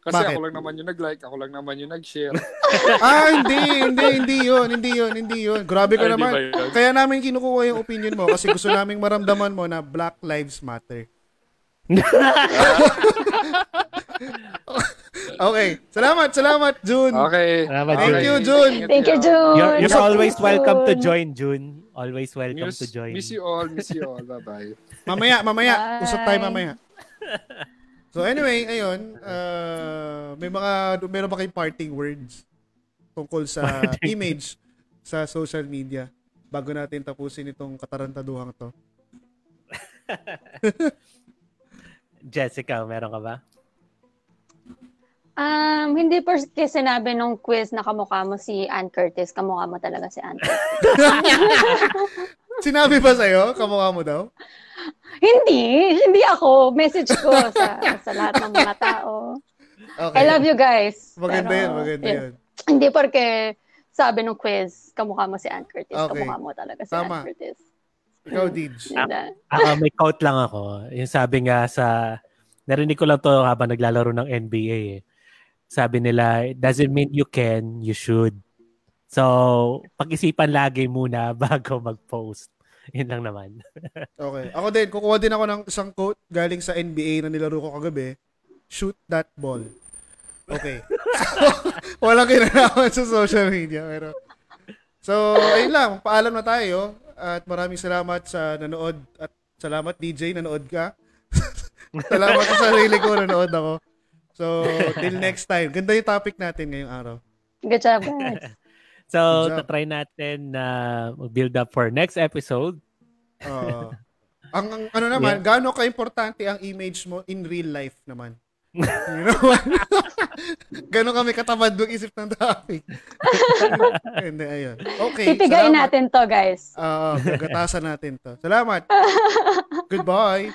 Kasi Bakit? ako lang naman yung nag-like, ako lang naman yung nag-share. ah, hindi, hindi, hindi yun, hindi yun, hindi yun. Grabe ka Ay, naman. yun? Kaya namin kinukuha yung opinion mo kasi gusto naming maramdaman mo na Black Lives Matter. okay. Salamat, salamat, June. Okay. Salamat, Thank June. you, June. Thank you, June. You're, you're Thank you, always welcome to join, June. Always welcome Miss, to join. miss you all, miss you all. Bye-bye. Mamaya, mamaya. Bye. Usap tayo mamaya. So anyway, ayun, uh, may mga meron ba kayong parting words tungkol sa image sa social media bago natin tapusin itong katarantaduhang to? Jessica, meron ka ba? Um, hindi porke sinabi nung quiz na kamukha mo si Ann Curtis, kamukha mo talaga si Ann Curtis. Sinabi ba sa'yo? Kamukha mo daw? hindi, hindi ako. Message ko sa, sa lahat ng mga tao. Okay. I love you guys. Maganda Pero, yun, maganda yun. yun. Hindi porke sabi nung quiz, kamukha mo si Ann Curtis, Okay. kamukha mo talaga si Tama. Ann Curtis. Ikaw, Dij. Hindi. Ah, may quote lang ako. Yung sabi nga sa, narinig ko lang to habang naglalaro ng NBA eh. Sabi nila, it doesn't mean you can, you should. So, pag-isipan lagi muna bago mag-post. Yun lang naman. Okay. Ako din, kukuha din ako ng isang quote galing sa NBA na nilaro ko kagabi. Shoot that ball. Okay. So, walang kinalaman sa social media. Pero, so, ayun lang. Paalam na tayo. At maraming salamat sa nanood. At salamat, DJ, nanood ka. salamat sa sarili ko, nanood ako. So, till next time. Ganda yung topic natin ngayong araw. Good job, guys. So, Good job. try natin na build up for next episode. Oo. ang, ang ano naman, gaano ka-importante ang image mo in real life naman? you know Ganon kami katamad mag-isip ng topic. Hindi, ayun. Okay. Salamat. natin to, guys. Oo, gagatasan natin to. Salamat. Goodbye.